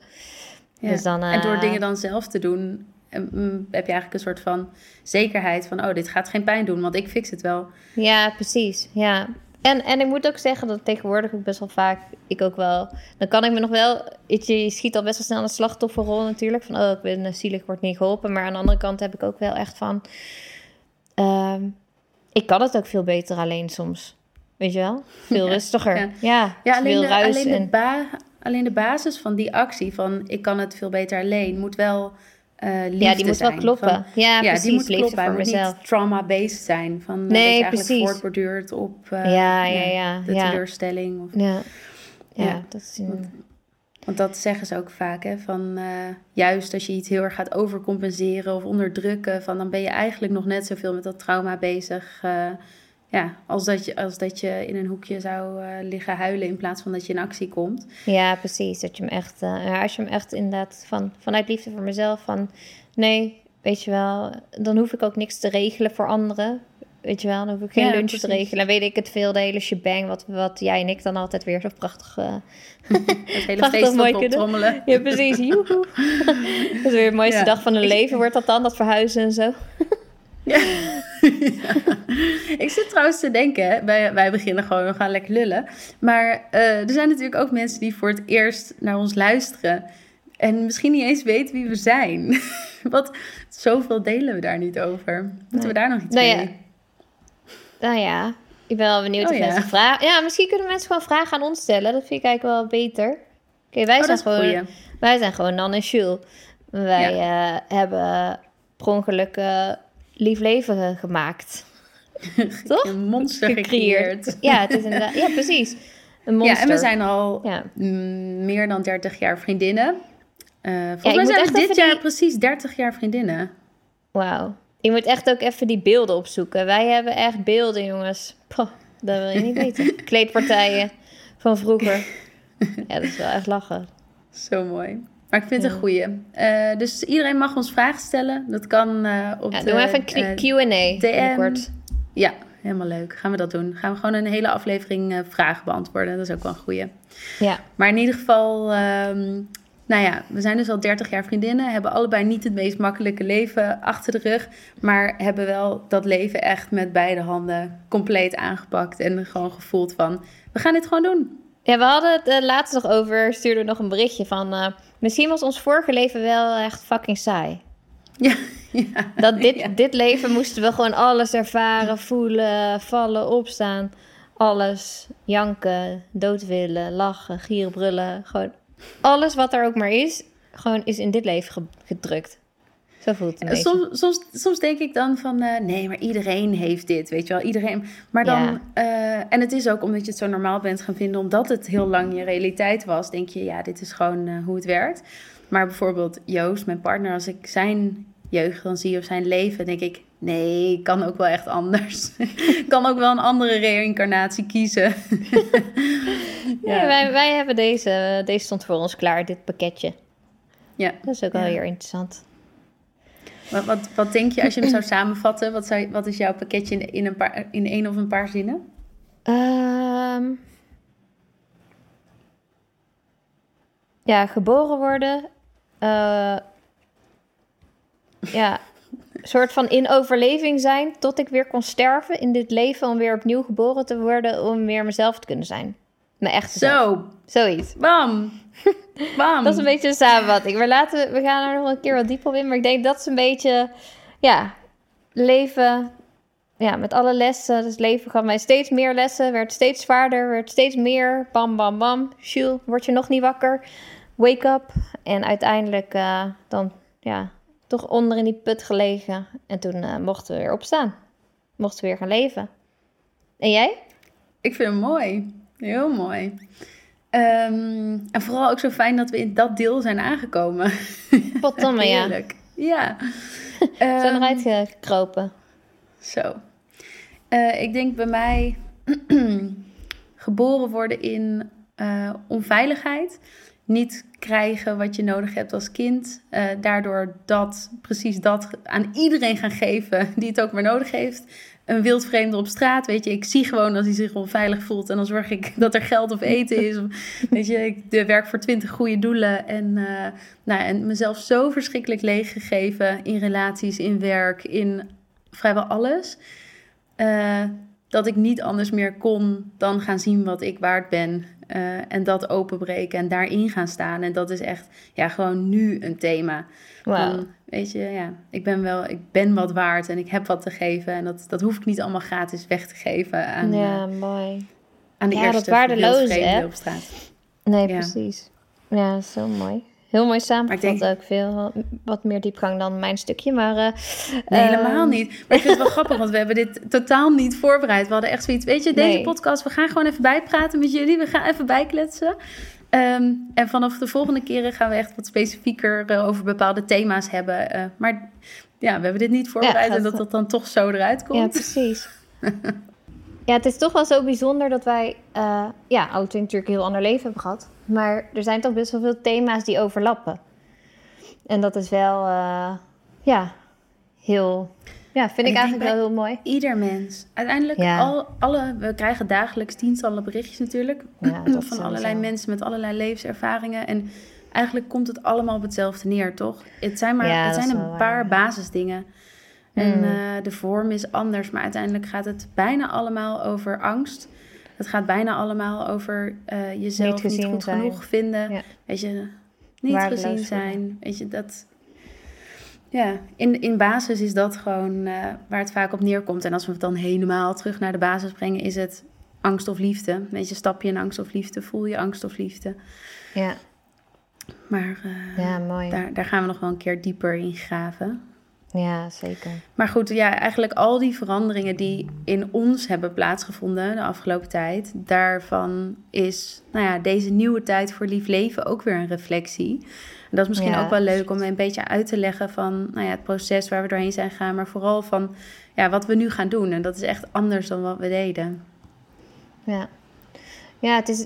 Speaker 2: Ja.
Speaker 1: Dus dan,
Speaker 2: En door
Speaker 1: eh,
Speaker 2: dingen dan zelf te doen, eh, mm, heb je eigenlijk een soort van zekerheid van, oh, dit gaat geen pijn doen, want ik fix het wel.
Speaker 1: Ja, precies. Ja. En, en ik moet ook zeggen dat tegenwoordig ook best wel vaak, ik ook wel, dan kan ik me nog wel, je, schiet al best wel snel een slachtofferrol natuurlijk, van oh, ik ben zielig, word niet geholpen. Maar aan de andere kant heb ik ook wel echt van, ehm, ik kan het ook veel beter alleen soms. Weet je wel? Veel
Speaker 2: Ja,
Speaker 1: rustiger.
Speaker 2: ja.
Speaker 1: Ja,
Speaker 2: Ja, alleen, de,
Speaker 1: ruis
Speaker 2: alleen, de
Speaker 1: en...
Speaker 2: ba- alleen de basis van die actie van ik kan het veel beter alleen moet wel liefde
Speaker 1: Ja, die moet wel kloppen.
Speaker 2: Van-
Speaker 1: ja,
Speaker 2: ja,
Speaker 1: precies.
Speaker 2: die moet kloppen. Hij
Speaker 1: voor
Speaker 2: moet
Speaker 1: mezelf.
Speaker 2: niet trauma-based zijn. Van, eh,
Speaker 1: Nee,
Speaker 2: dat je eigenlijk
Speaker 1: precies.
Speaker 2: voortborduurt op eh,
Speaker 1: Ja, ja, ja,
Speaker 2: de teleurstelling. Of,
Speaker 1: Ja. Ja,
Speaker 2: Ja.
Speaker 1: dat is... een-
Speaker 2: Want dat zeggen ze ook vaak, hè, van eh, juist als je iets heel erg gaat overcompenseren of onderdrukken, van dan ben je eigenlijk nog net zoveel met dat trauma bezig. eh, ja, als dat, je, als dat je in een hoekje zou eh, liggen huilen in plaats van dat je in actie komt.
Speaker 1: Ja, precies. Dat je hem echt, als je hem echt inderdaad van, vanuit liefde voor mezelf, van nee, weet je wel, dan hoef ik ook niks te regelen voor anderen. Weet je wel, dan hoef ik geen
Speaker 2: Ja,
Speaker 1: lunch te regelen. Dan weet ik het veel, de hele shebang, wat, wat jij en ik dan altijd weer zo prachtig... eh,
Speaker 2: Het hele
Speaker 1: Prachtig
Speaker 2: feest
Speaker 1: mooi kunnen.
Speaker 2: optrommelen.
Speaker 1: Ja, precies. Joehoe. dat is weer de mooiste
Speaker 2: Ja.
Speaker 1: dag van hun
Speaker 2: Ik-
Speaker 1: leven, wordt dat dan, dat verhuizen en zo.
Speaker 2: Ja. Ja. Ik zit trouwens te denken, wij, wij beginnen gewoon, we gaan lekker lullen. Maar eh, er zijn natuurlijk ook mensen die voor het eerst naar ons luisteren. En misschien niet eens weten wie we zijn. Wat, zoveel delen we daar niet over. Moeten
Speaker 1: Nee.
Speaker 2: we daar nog iets
Speaker 1: Nou ja,
Speaker 2: mee?
Speaker 1: Nou ja, ik ben wel benieuwd
Speaker 2: Oh
Speaker 1: of
Speaker 2: ja.
Speaker 1: mensen vragen... Ja, misschien kunnen mensen gewoon vragen aan ons stellen. Dat vind ik eigenlijk wel beter. Oké, wij,
Speaker 2: Oh,
Speaker 1: zijn gewoon, wij zijn gewoon Nan en Jules. Wij eh, hebben per ongeluk eh, lief leven gemaakt. Toch?
Speaker 2: Een monster gecreëerd.
Speaker 1: Ja, het is inderdaad... Ja, precies. Een monster.
Speaker 2: Ja, en we zijn al
Speaker 1: Ja.
Speaker 2: meer dan 30 jaar vriendinnen. Eh volgens mij zijn we dit jaar
Speaker 1: die-
Speaker 2: precies 30 jaar vriendinnen.
Speaker 1: Wauw. Je moet echt ook even die beelden opzoeken. Wij hebben echt beelden, jongens. Poh, dat wil je niet weten. Kleedpartijen van vroeger. Ja, dat is wel echt lachen.
Speaker 2: Zo mooi. Maar ik vind het
Speaker 1: Ja.
Speaker 2: een goeie. Eh, dus iedereen mag ons vragen stellen. Dat kan eh, op
Speaker 1: Ja,
Speaker 2: de,
Speaker 1: doe maar even een
Speaker 2: eh,
Speaker 1: Q&A binnenkort.
Speaker 2: Ja, helemaal leuk. Gaan we dat doen. Gaan we gewoon een hele aflevering vragen beantwoorden. Dat is ook wel een goeie.
Speaker 1: Ja.
Speaker 2: Maar in ieder geval, ehm, nou ja, we zijn dus al 30 jaar vriendinnen. Hebben allebei niet het meest makkelijke leven achter de rug. Maar hebben wel dat leven echt met beide handen compleet aangepakt. En gewoon gevoeld van, we gaan dit gewoon doen.
Speaker 1: ja, we hadden het eh, laatst nog over, stuurde nog een berichtje van... eh, misschien was ons vorige leven wel echt fucking saai.
Speaker 2: Ja, ja.
Speaker 1: Dat dit,
Speaker 2: Ja.
Speaker 1: dit leven moesten we gewoon alles ervaren, voelen, vallen, opstaan. Alles, janken, dood willen, lachen, gieren, brullen. Gewoon alles wat er ook maar is, gewoon is in dit leven ge- gedrukt. Zo voelt het.
Speaker 2: Soms, soms, soms denk ik dan van, eh, nee, maar iedereen heeft dit, weet je wel. Iedereen. Maar dan,
Speaker 1: Ja.
Speaker 2: eh, en het is ook omdat je het zo normaal bent gaan vinden, omdat het heel lang je realiteit was, denk je, ja, dit is gewoon eh, hoe het werkt. Maar bijvoorbeeld Joost, mijn partner, als ik zijn jeugd dan zie of zijn leven, denk ik, nee, kan ook wel echt anders. kan ook wel een andere reïncarnatie kiezen.
Speaker 1: Nee, wij, wij hebben deze, deze stond voor ons klaar, dit pakketje.
Speaker 2: ja.
Speaker 1: Dat is ook wel heel interessant.
Speaker 2: Wat, wat, wat denk je als je hem zou samenvatten? Wat, zou, wat is jouw pakketje in, in, een paar, in één of een paar zinnen?
Speaker 1: Ehm, ja, geboren worden. Eh, ja, een soort van in overleving zijn tot ik weer kon sterven in dit leven om weer opnieuw geboren te worden om weer mezelf te kunnen zijn. Mijn echte zelf.
Speaker 2: Zo,
Speaker 1: Zoiets.
Speaker 2: bam. Bam.
Speaker 1: Dat is een beetje een samenvatting. We, laten, we gaan er nog een keer wat dieper op in. Maar ik denk dat is een beetje, ja, leven ja, met alle lessen. Dus leven gaf mij steeds meer lessen. Werd steeds zwaarder, werd steeds meer. Bam, bam, bam. Jules, word je nog niet wakker? Wake up. En uiteindelijk eh, dan, ja, toch onder in die put gelegen. En toen eh, mochten we weer opstaan. Mochten we weer gaan leven. En jij?
Speaker 2: Ik vind hem mooi. Heel mooi. Ehm, en vooral ook zo fijn dat we in dat deel zijn aangekomen.
Speaker 1: Potdomme, ja.
Speaker 2: Heerlijk. Ja.
Speaker 1: We zijn
Speaker 2: Ehm,
Speaker 1: eruit gekropen.
Speaker 2: Zo. Eh, ik denk bij mij geboren worden in eh, onveiligheid. Niet krijgen wat je nodig hebt als kind. Eh, daardoor dat, precies dat aan iedereen gaan geven die het ook maar nodig heeft. Een wildvreemde op straat, weet je. Ik zie gewoon als hij zich onveilig voelt. En dan zorg ik dat er geld of eten is. Weet je, ik werk voor twintig goede doelen. En, eh, nou, en mezelf zo verschrikkelijk leeggegeven in relaties, in werk, in vrijwel alles. Eh, dat ik niet anders meer kon dan gaan zien wat ik waard ben. Eh, en dat openbreken en daarin gaan staan. En dat is echt ja, gewoon nu een thema.
Speaker 1: Wow.
Speaker 2: Weet je, ja, ik ben wel, ik ben wat waard en ik heb wat te geven. En dat, dat hoef ik niet allemaal gratis weg te geven aan,
Speaker 1: ja,
Speaker 2: eh,
Speaker 1: mooi.
Speaker 2: aan de
Speaker 1: Ja,
Speaker 2: eerste
Speaker 1: dat
Speaker 2: wildvreemde
Speaker 1: hè?
Speaker 2: op straat.
Speaker 1: Nee,
Speaker 2: Ja.
Speaker 1: precies. Ja, zo mooi. Heel mooi samengevat
Speaker 2: Maar ik denk-
Speaker 1: ook. Veel, wat meer diepgang dan mijn stukje, maar... eh,
Speaker 2: Nee,
Speaker 1: ehm,
Speaker 2: helemaal niet. Maar ik vind het wel grappig, want we hebben dit totaal niet voorbereid. We hadden echt zoiets, weet je, deze
Speaker 1: Nee.
Speaker 2: podcast, we gaan gewoon even bijpraten met jullie. We gaan even bijkletsen. Ehm, en vanaf de volgende keren gaan we echt wat specifieker eh, over bepaalde thema's hebben. Eh, maar ja, we hebben dit niet voorbereid en dat dat dan toch zo eruit
Speaker 1: Ja,
Speaker 2: komt.
Speaker 1: precies. ja, het is toch wel zo bijzonder dat wij... eh ja, auto natuurlijk een heel ander leven hebben gehad. Maar er zijn toch best wel veel thema's die overlappen. En dat is wel... eh, ja, heel... Ja, vind ik, eigenlijk wel heel mooi.
Speaker 2: Ieder mens. Uiteindelijk,
Speaker 1: Ja.
Speaker 2: al, alle, we krijgen dagelijks tientallen berichtjes natuurlijk.
Speaker 1: Ja, dat
Speaker 2: van allerlei mensen met allerlei levenservaringen. En eigenlijk komt het allemaal op hetzelfde neer, toch? Het zijn maar
Speaker 1: Ja,
Speaker 2: het zijn een paar basisdingen. En
Speaker 1: Mm.
Speaker 2: eh, de vorm is anders, maar uiteindelijk gaat het bijna allemaal over angst. Het gaat bijna allemaal over eh, jezelf
Speaker 1: Niet
Speaker 2: niet,
Speaker 1: gezien
Speaker 2: goed
Speaker 1: zijn.
Speaker 2: genoeg vinden.
Speaker 1: Ja.
Speaker 2: Weet je, niet
Speaker 1: Waardeloos
Speaker 2: gezien zijn. Weet je, dat... Ja, in, in basis is dat gewoon eh, waar het vaak op neerkomt. En als we het dan helemaal terug naar de basis brengen, is het angst of liefde. Weet je, stap je in angst of liefde, voel je angst of liefde.
Speaker 1: Ja,
Speaker 2: Maar
Speaker 1: ja mooi.
Speaker 2: daar, daar gaan we nog wel een keer dieper in graven.
Speaker 1: Ja, zeker.
Speaker 2: Maar goed, ja, eigenlijk al die veranderingen die in ons hebben plaatsgevonden de afgelopen tijd, daarvan is nou ja, deze nieuwe tijd voor lief leven ook weer een reflectie. En dat is misschien
Speaker 1: Ja,
Speaker 2: ook wel leuk om een beetje uit te leggen van nou ja, het proces waar we doorheen zijn gegaan, maar vooral van ja, wat we nu gaan doen. En dat is echt anders dan wat we deden.
Speaker 1: Ja, ja het is,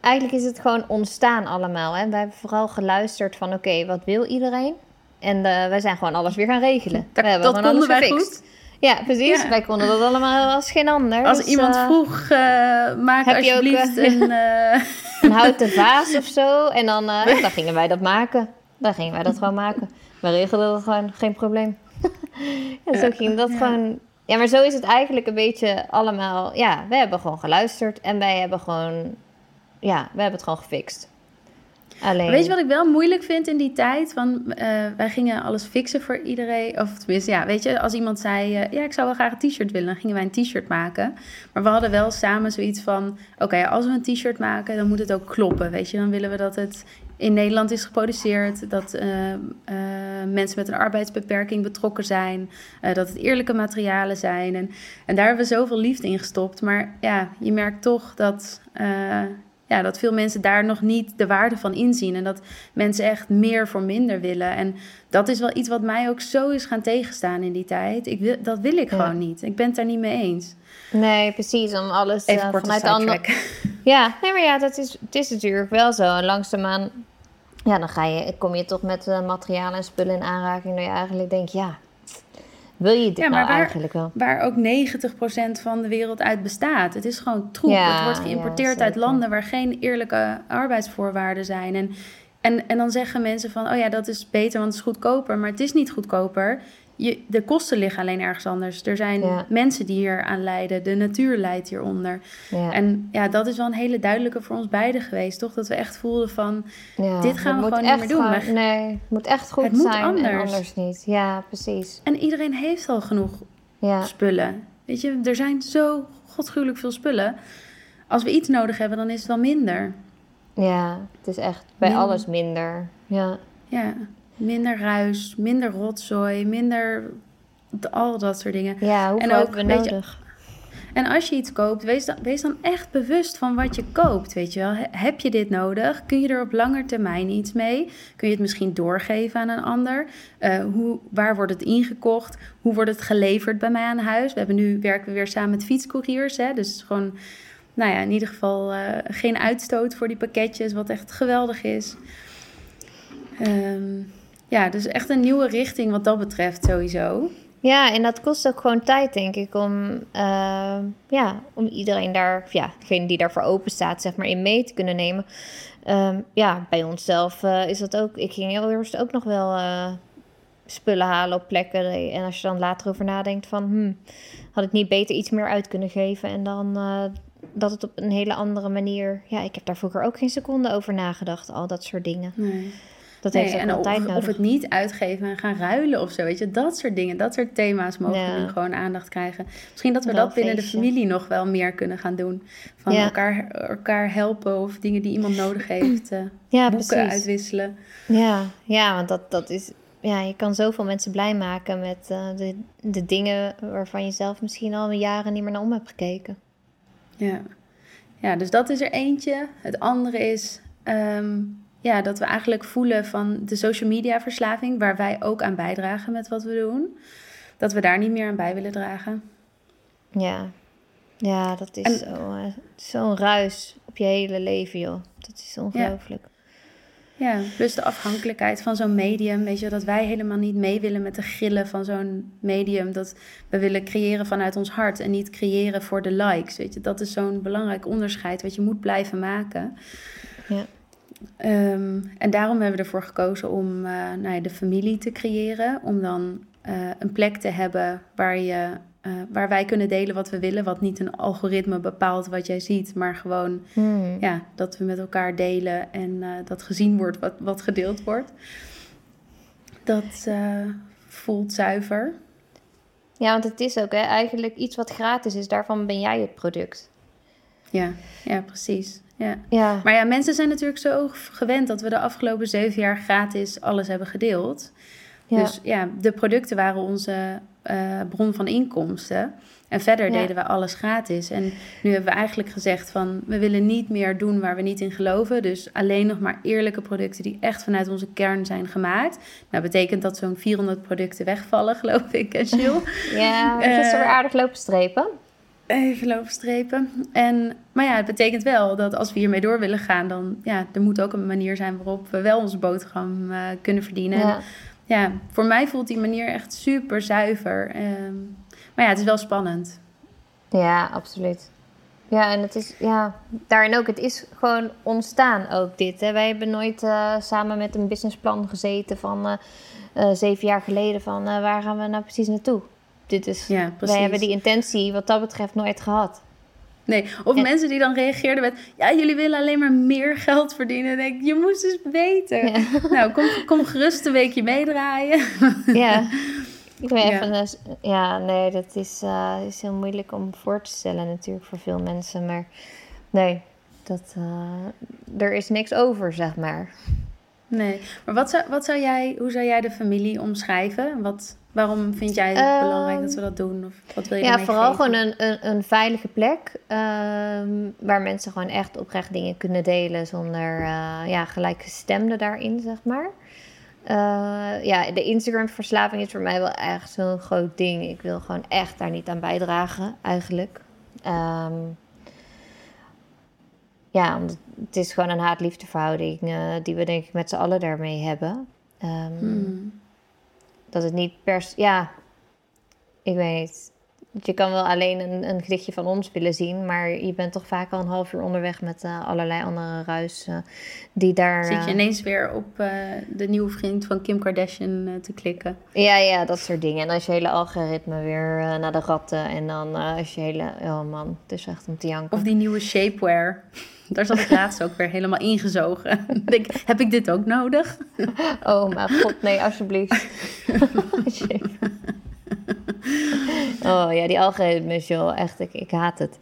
Speaker 1: eigenlijk is het gewoon ontstaan allemaal. Hè? Wij hebben vooral geluisterd van oké, wat wil iedereen? En eh, wij zijn gewoon alles weer gaan regelen.
Speaker 2: Dat,
Speaker 1: we hebben
Speaker 2: dat konden wij
Speaker 1: gefixt.
Speaker 2: goed.
Speaker 1: Ja, precies.
Speaker 2: Ja.
Speaker 1: Wij konden dat allemaal als geen ander.
Speaker 2: Als
Speaker 1: Dus,
Speaker 2: iemand
Speaker 1: eh,
Speaker 2: vroeg, eh, maak
Speaker 1: heb je ook,
Speaker 2: alsjeblieft
Speaker 1: eh,
Speaker 2: een...
Speaker 1: een houten vaas of zo. En dan, ja, dan gingen wij dat maken. Dan gingen wij dat gewoon maken. We regelden dat gewoon, geen probleem. en zo ging dat
Speaker 2: ja.
Speaker 1: gewoon... Ja, maar zo is het eigenlijk een beetje allemaal... Ja, we hebben gewoon geluisterd. En wij hebben gewoon... Ja, we hebben het gewoon gefixt.
Speaker 2: Weet je wat ik wel moeilijk vind in die tijd? Van, eh, wij gingen alles fixen voor iedereen. Of tenminste, ja, weet je, als iemand zei... eh, ja, ik zou wel graag een t-shirt willen, dan gingen wij een t-shirt maken. Maar we hadden wel samen zoiets van... Oké, als we een t-shirt maken, dan moet het ook kloppen, weet je. Dan willen we dat het in Nederland is geproduceerd. Dat eh, mensen met een arbeidsbeperking betrokken zijn. dat het eerlijke materialen zijn. En, en daar hebben we zoveel liefde in gestopt. Maar ja, je merkt toch dat... ja, dat veel mensen daar nog niet de waarde van inzien. En dat mensen echt meer voor minder willen. En dat is wel iets wat mij ook zo is gaan tegenstaan in die tijd. Ik wil, dat wil ik
Speaker 1: Ja.
Speaker 2: gewoon niet. Ik ben het daar niet mee eens.
Speaker 1: Nee, precies. Om alles
Speaker 2: Even kort
Speaker 1: vanuit de andere... Ja, nee, maar ja, dat is, het is natuurlijk wel zo. En langzaamaan, ja, dan ga je, kom je toch met eh, materialen en spullen in aanraking. Dat je eigenlijk denkt, ja, wil je dit
Speaker 2: Ja, maar
Speaker 1: nou
Speaker 2: waar-
Speaker 1: eigenlijk wel?
Speaker 2: Waar ook 90% van de wereld uit bestaat. Het is gewoon troep.
Speaker 1: Ja,
Speaker 2: het wordt
Speaker 1: ja,
Speaker 2: geïmporteerd uit landen waar geen eerlijke arbeidsvoorwaarden zijn. En, en, en dan zeggen mensen van, oh ja, dat is beter, want het is goedkoper. Maar het is niet goedkoper. Je, de kosten liggen alleen ergens anders. Er zijn
Speaker 1: Ja.
Speaker 2: mensen die hier aan lijden. De natuur lijdt hieronder.
Speaker 1: Ja,
Speaker 2: En ja, dat is wel een hele duidelijke voor ons beiden geweest, toch? Dat we echt voelden van,
Speaker 1: ja,
Speaker 2: dit gaan we gewoon niet meer doen.
Speaker 1: gewoon- nee, het moet echt goed
Speaker 2: Het moet
Speaker 1: zijn en
Speaker 2: anders.
Speaker 1: anders niet. Ja, precies.
Speaker 2: en iedereen heeft al genoeg spullen. Weet je, er zijn zo godschuwelijk veel spullen. Als we iets nodig hebben, dan is het wel minder.
Speaker 1: ja, het is echt bij alles minder. Ja,
Speaker 2: Ja, minder ruis, minder rotzooi, minder al dat soort dingen.
Speaker 1: ja hoeveel
Speaker 2: En ook,
Speaker 1: we nodig?
Speaker 2: En als je iets koopt, wees dan, wees dan echt bewust van wat je koopt, weet je wel. He- Heb je dit nodig? Kun je er op lange termijn iets mee? Kun je het misschien doorgeven aan een ander? Eh, hoe, waar wordt het ingekocht? Hoe wordt het geleverd bij mij aan huis? We hebben nu werken we weer samen met fietscouriers, hè? dus gewoon, nou ja, in ieder geval eh, geen uitstoot voor die pakketjes, wat echt geweldig is. Ehm, ja, dus echt een nieuwe richting wat dat betreft sowieso.
Speaker 1: Ja, en dat kost ook gewoon tijd, denk ik, om, eh, ja, om iedereen daar, ja, degene die daarvoor open staat, zeg maar, in mee te kunnen nemen. Ehm, ja, bij onszelf eh, is dat ook, ik ging heel eerst ook nog wel eh, spullen halen op plekken. En als je dan later over nadenkt van, hmm, had ik niet beter iets meer uit kunnen geven? En dan, dat het op een hele andere manier. Ja, ik heb daar vroeger ook geen seconde over nagedacht, al dat soort dingen.
Speaker 2: Nee.
Speaker 1: Dat
Speaker 2: Nee,
Speaker 1: heeft
Speaker 2: en of,
Speaker 1: tijd nodig.
Speaker 2: of het niet uitgeven en gaan ruilen of zo, weet je. Dat soort dingen, dat soort thema's mogen
Speaker 1: Ja.
Speaker 2: nu gewoon aandacht krijgen. Misschien dat we
Speaker 1: Wel
Speaker 2: dat binnen de familie nog wel meer kunnen gaan doen. Van
Speaker 1: Ja.
Speaker 2: elkaar, elkaar helpen of dingen die iemand nodig heeft. eh,
Speaker 1: ja,
Speaker 2: boeken
Speaker 1: precies.
Speaker 2: uitwisselen.
Speaker 1: Ja, ja, want dat, dat is. Ja, je kan zoveel mensen blij maken met eh, de, de dingen waarvan je zelf misschien al jaren niet meer naar om hebt gekeken.
Speaker 2: Ja. ja, dus dat is er eentje. Het andere is ehm, ja, dat we eigenlijk voelen van de social media verslaving, waar wij ook aan bijdragen met wat we doen. Dat we daar niet meer aan bij willen dragen.
Speaker 1: Ja, ja dat is zo, eh, zo'n ruis op je hele leven, joh. Dat is ongelooflijk.
Speaker 2: Ja, plus de afhankelijkheid van zo'n medium. Weet je, dat wij helemaal niet mee willen met de grillen van zo'n medium. Dat we willen creëren vanuit ons hart en niet creëren voor de likes. Weet je, dat is zo'n belangrijk onderscheid wat je moet blijven maken.
Speaker 1: Ja.
Speaker 2: Ehm, en daarom hebben we ervoor gekozen om eh, nou ja, de familie te creëren. Om dan eh, een plek te hebben waar, je, eh, waar wij kunnen delen wat we willen. Wat niet een algoritme bepaalt wat jij ziet, maar gewoon
Speaker 1: Hmm.
Speaker 2: ja, dat we met elkaar delen en dat gezien wordt wat, wat gedeeld wordt. Dat voelt zuiver.
Speaker 1: Ja, want het is ook hè, eigenlijk iets wat gratis is. Daarvan ben jij het product.
Speaker 2: Ja, ja precies. Ja.
Speaker 1: Ja,
Speaker 2: Maar ja, mensen zijn natuurlijk zo gewend dat we de afgelopen zeven jaar gratis alles hebben gedeeld.
Speaker 1: ja.
Speaker 2: Dus ja, de producten waren onze eh, bron van inkomsten. En verder
Speaker 1: Ja.
Speaker 2: deden we alles gratis. En nu hebben we eigenlijk gezegd van... we willen niet meer doen waar we niet in geloven. Dus alleen nog maar eerlijke producten die echt vanuit onze kern zijn gemaakt. Nou, betekent dat zo'n 400 producten wegvallen, geloof ik, en Jill.
Speaker 1: ja gisteren
Speaker 2: Eh,
Speaker 1: weer aardig lopen strepen.
Speaker 2: Even lopen strepen. En, maar ja, het betekent wel dat als we hiermee door willen gaan... dan ja, er moet ook een manier zijn waarop we wel onze boterham eh, kunnen verdienen. En
Speaker 1: Ja.
Speaker 2: ja, voor mij voelt die manier echt super zuiver. Ehm, maar ja, het is wel spannend.
Speaker 1: ja, absoluut. Ja, en het is, ja, daarin ook, het is gewoon ontstaan ook dit. Hè. Wij hebben nooit eh, samen met een businessplan gezeten van eh, zeven jaar geleden van waar gaan we nou precies naartoe. Dit is,
Speaker 2: Ja, precies.
Speaker 1: wij hebben die intentie wat dat betreft nooit gehad.
Speaker 2: Nee, of
Speaker 1: En-
Speaker 2: mensen die dan reageerden met... Ja, jullie willen alleen maar meer geld verdienen. Denk ik, je moest eens weten.
Speaker 1: Ja.
Speaker 2: Nou, kom, kom gerust een weekje meedraaien.
Speaker 1: Ja. Ik ben
Speaker 2: Ja.
Speaker 1: even, een- ja, nee, dat is, eh, is heel moeilijk om voor te stellen natuurlijk voor veel mensen. Maar nee, dat, eh, er is niks over, zeg maar.
Speaker 2: Nee, maar wat zou, wat zou jij, hoe zou jij de familie omschrijven? Wat, waarom vind jij het
Speaker 1: Ehm,
Speaker 2: belangrijk dat we dat doen? Of wat wil je
Speaker 1: Ja, vooral
Speaker 2: geven?
Speaker 1: gewoon een, een, een veilige plek ehm, waar mensen gewoon echt oprecht dingen kunnen delen zonder eh, ja, gelijkgestemden daarin, zeg maar. Eh, ja, de Instagram-verslaving is voor mij wel echt zo'n groot ding. Ik wil gewoon echt daar niet aan bijdragen, eigenlijk. Ehm, ja, het is gewoon een haat-liefdeverhouding eh, die we denk ik met z'n allen daarmee hebben.
Speaker 2: Hmm.
Speaker 1: Dat het niet per se- Ja, ik weet niet. Je kan wel alleen een, een gedichtje van ons willen zien, maar je bent toch vaak al een half uur onderweg met eh, allerlei andere ruis die daar.
Speaker 2: Zit je
Speaker 1: eh,
Speaker 2: ineens weer op eh, de nieuwe vriend van Kim Kardashian te klikken?
Speaker 1: Ja, ja, dat soort dingen. En dan is je hele algoritme weer naar de ratten. En dan is je hele. Oh man, het is echt om te janken.
Speaker 2: Of die nieuwe shapewear. Daar zat ik laatst ook weer helemaal ingezogen. Denk, heb ik dit ook nodig?
Speaker 1: Oh mijn god, nee, alsjeblieft. Oh ja, die algoritmes, joh. Echt, ik, ik haat het.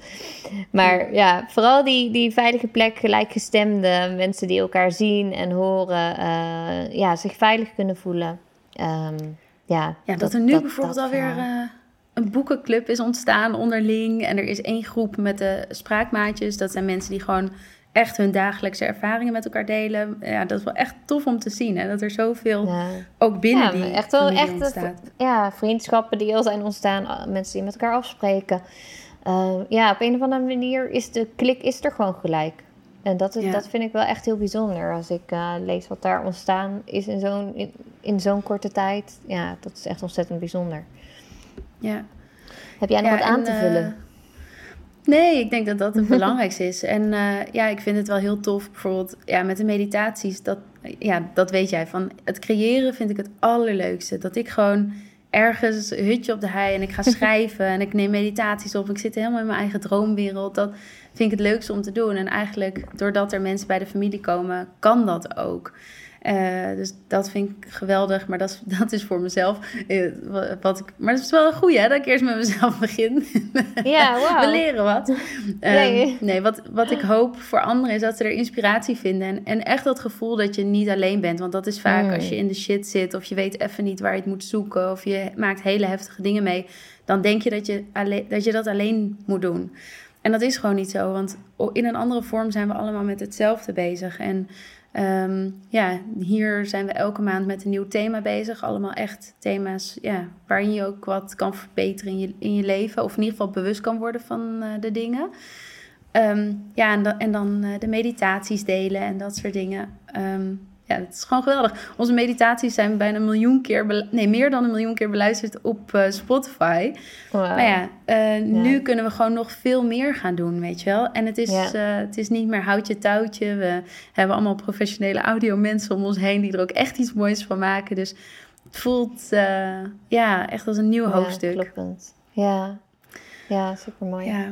Speaker 1: Maar ja, vooral die, die veilige plek, gelijkgestemde mensen die elkaar zien en horen, eh, ja, zich veilig kunnen voelen. Ehm, ja,
Speaker 2: Ja, dat, er nu
Speaker 1: dat-
Speaker 2: bijvoorbeeld
Speaker 1: dat
Speaker 2: alweer
Speaker 1: verhaal.
Speaker 2: Eh, een boekenclub is ontstaan onderling. En er is één groep met de spraakmaatjes. Dat zijn mensen die gewoon echt hun dagelijkse ervaringen met elkaar delen. Ja, dat is wel echt tof om te zien. Hè? Dat er zoveel
Speaker 1: Ja.
Speaker 2: ook binnen
Speaker 1: Ja,
Speaker 2: die
Speaker 1: echt wel echt,
Speaker 2: ontstaat.
Speaker 1: ja, vriendschappen die al zijn ontstaan, ah, mensen die met elkaar afspreken. Eh, ja, op een of andere manier is de klik is er gewoon gelijk. En dat, is,
Speaker 2: Ja.
Speaker 1: dat vind ik wel echt heel bijzonder. Als ik eh, lees wat daar ontstaan is in zo'n, in, in zo'n korte tijd. Ja, dat is echt ontzettend bijzonder.
Speaker 2: Ja.
Speaker 1: Heb jij nog
Speaker 2: Ja,
Speaker 1: wat aan
Speaker 2: en,
Speaker 1: te
Speaker 2: eh,
Speaker 1: vullen?
Speaker 2: Nee, ik denk dat dat het belangrijkste is. En eh, ja, ik vind het wel heel tof, bijvoorbeeld ja, met de meditaties. Dat, ja, dat weet jij, van het creëren vind ik het allerleukste. Dat ik gewoon ergens een hutje op de hei en ik ga schrijven en ik neem meditaties op. Ik zit helemaal in mijn eigen droomwereld. Dat vind ik het leukste om te doen. En eigenlijk, doordat er mensen bij de familie komen, kan dat ook. Uh, dus dat vind ik geweldig, maar dat is, dat is voor mezelf. Uh, wat ik, maar het is wel een goeie, hè, dat ik eerst met mezelf begin.
Speaker 1: Ja, wow.
Speaker 2: We leren wat. Um, nee, nee wat, wat ik hoop voor anderen is dat ze er inspiratie vinden. En, en echt dat gevoel dat je niet alleen bent. Want dat is vaak mm. als je in de shit zit of je weet even niet waar je het moet zoeken. Of je maakt hele heftige dingen mee. Dan denk je dat je, alleen, dat, je dat alleen moet doen. En dat is gewoon niet zo, want in een andere vorm zijn we allemaal met hetzelfde bezig. En um, ja, hier zijn we elke maand met een nieuw thema bezig. Allemaal echt thema's ja, waarin je ook wat kan verbeteren in je, in je leven. Of in ieder geval bewust kan worden van uh, de dingen. Um, ja, en, da en dan uh, de meditaties delen en dat soort dingen. Um, ja, het is gewoon geweldig. Onze meditaties zijn bijna een miljoen keer, nee, meer dan een miljoen keer beluisterd op uh, Spotify. Wow. Maar ja, uh, ja, nu kunnen we gewoon nog veel meer gaan doen, weet je wel. En het is, ja. uh, het is niet meer houtje touwtje. We hebben allemaal professionele audio mensen om ons heen die er ook echt iets moois van maken. Dus het voelt ja, echt als een nieuw
Speaker 1: ja,
Speaker 2: hoofdstuk.
Speaker 1: Kloppend. Ja, ja super mooi.
Speaker 2: Ja.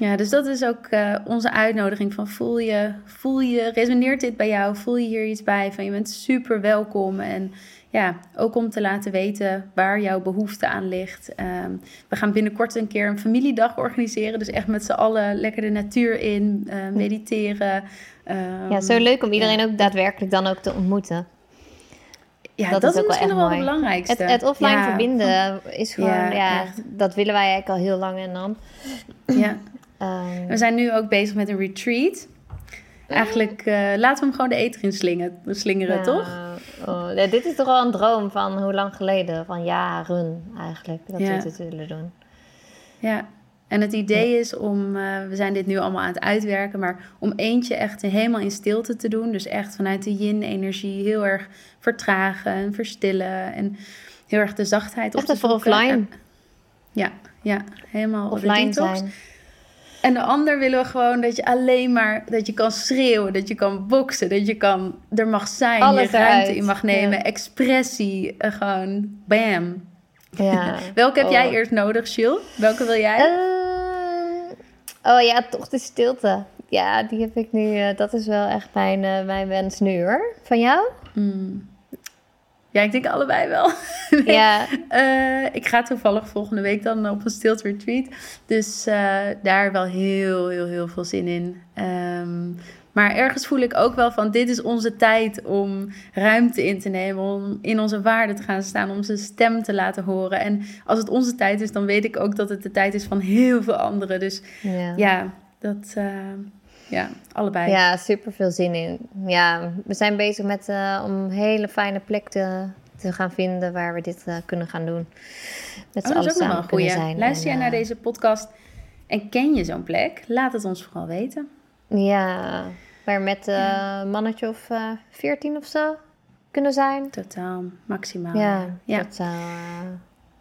Speaker 2: Ja, dus dat is ook uh, onze uitnodiging van voel je, voel je, resoneert dit bij jou? Voel je hier iets bij? Van je bent super welkom en ja, ook om te laten weten waar jouw behoefte aan ligt. Um, we gaan binnenkort een keer een familiedag organiseren. Dus echt met z'n allen lekker de natuur in, uh, mediteren. Um,
Speaker 1: ja, zo leuk om iedereen ja. ook daadwerkelijk dan ook te ontmoeten.
Speaker 2: Ja, dat, dat is, ook misschien wel, wel het belangrijkste.
Speaker 1: Het, het offline ja. verbinden is gewoon, ja, ja dat willen wij eigenlijk al heel lang en dan.
Speaker 2: Ja. Um, we zijn nu ook bezig met een retreat. Eigenlijk uh, laten we hem gewoon de eter in slingen, slingeren, ja, toch?
Speaker 1: Oh, ja, dit is toch al een droom van hoe lang geleden? Van jaren eigenlijk, dat ja. we dit willen doen.
Speaker 2: Ja, en het idee is om, uh, we zijn dit nu allemaal aan het uitwerken, maar om eentje echt helemaal in stilte te doen. Dus echt vanuit de yin-energie heel erg vertragen en verstillen en heel erg de zachtheid
Speaker 1: op te voor offline.
Speaker 2: Ja, ja, helemaal
Speaker 1: offline zijn.
Speaker 2: En de ander willen we gewoon dat je alleen maar dat je kan schreeuwen, dat je kan boksen, dat je kan er mag zijn,
Speaker 1: Alles
Speaker 2: je ruimte in mag nemen,
Speaker 1: Ja.
Speaker 2: expressie, uh, gewoon bam.
Speaker 1: Ja.
Speaker 2: Welke heb
Speaker 1: Oh.
Speaker 2: jij eerst nodig, Jill? Welke wil jij?
Speaker 1: Eh, oh ja, toch de stilte. Ja, die heb ik nu. eh, dat is wel echt mijn, eh, mijn wens nu hoor. Van jou?
Speaker 2: Hmm. Ja, ik denk allebei wel.
Speaker 1: Ja.
Speaker 2: Eh, ik ga toevallig volgende week dan op een stilte retreat. Dus eh, daar wel heel, heel, heel veel zin in. Ehm, maar ergens voel ik ook wel van... dit is onze tijd om ruimte in te nemen... om in onze waarde te gaan staan... om onze stem te laten horen. En als het onze tijd is... dan weet ik ook dat het de tijd is van heel veel anderen. Dus
Speaker 1: Ja.
Speaker 2: ja, dat... eh, ja, allebei.
Speaker 1: Ja, super veel zin in. Ja, we zijn bezig met eh, om een hele fijne plek te, te gaan vinden waar we dit eh, kunnen gaan doen. Met
Speaker 2: Oh, dat is ook nog een goeie.
Speaker 1: zijn.
Speaker 2: Luister jij naar
Speaker 1: eh,
Speaker 2: deze podcast en ken je zo'n plek? Laat het ons vooral weten.
Speaker 1: Ja, waar met een mannetje of veertien of zo kunnen zijn.
Speaker 2: Totaal, maximaal.
Speaker 1: Ja,
Speaker 2: ja.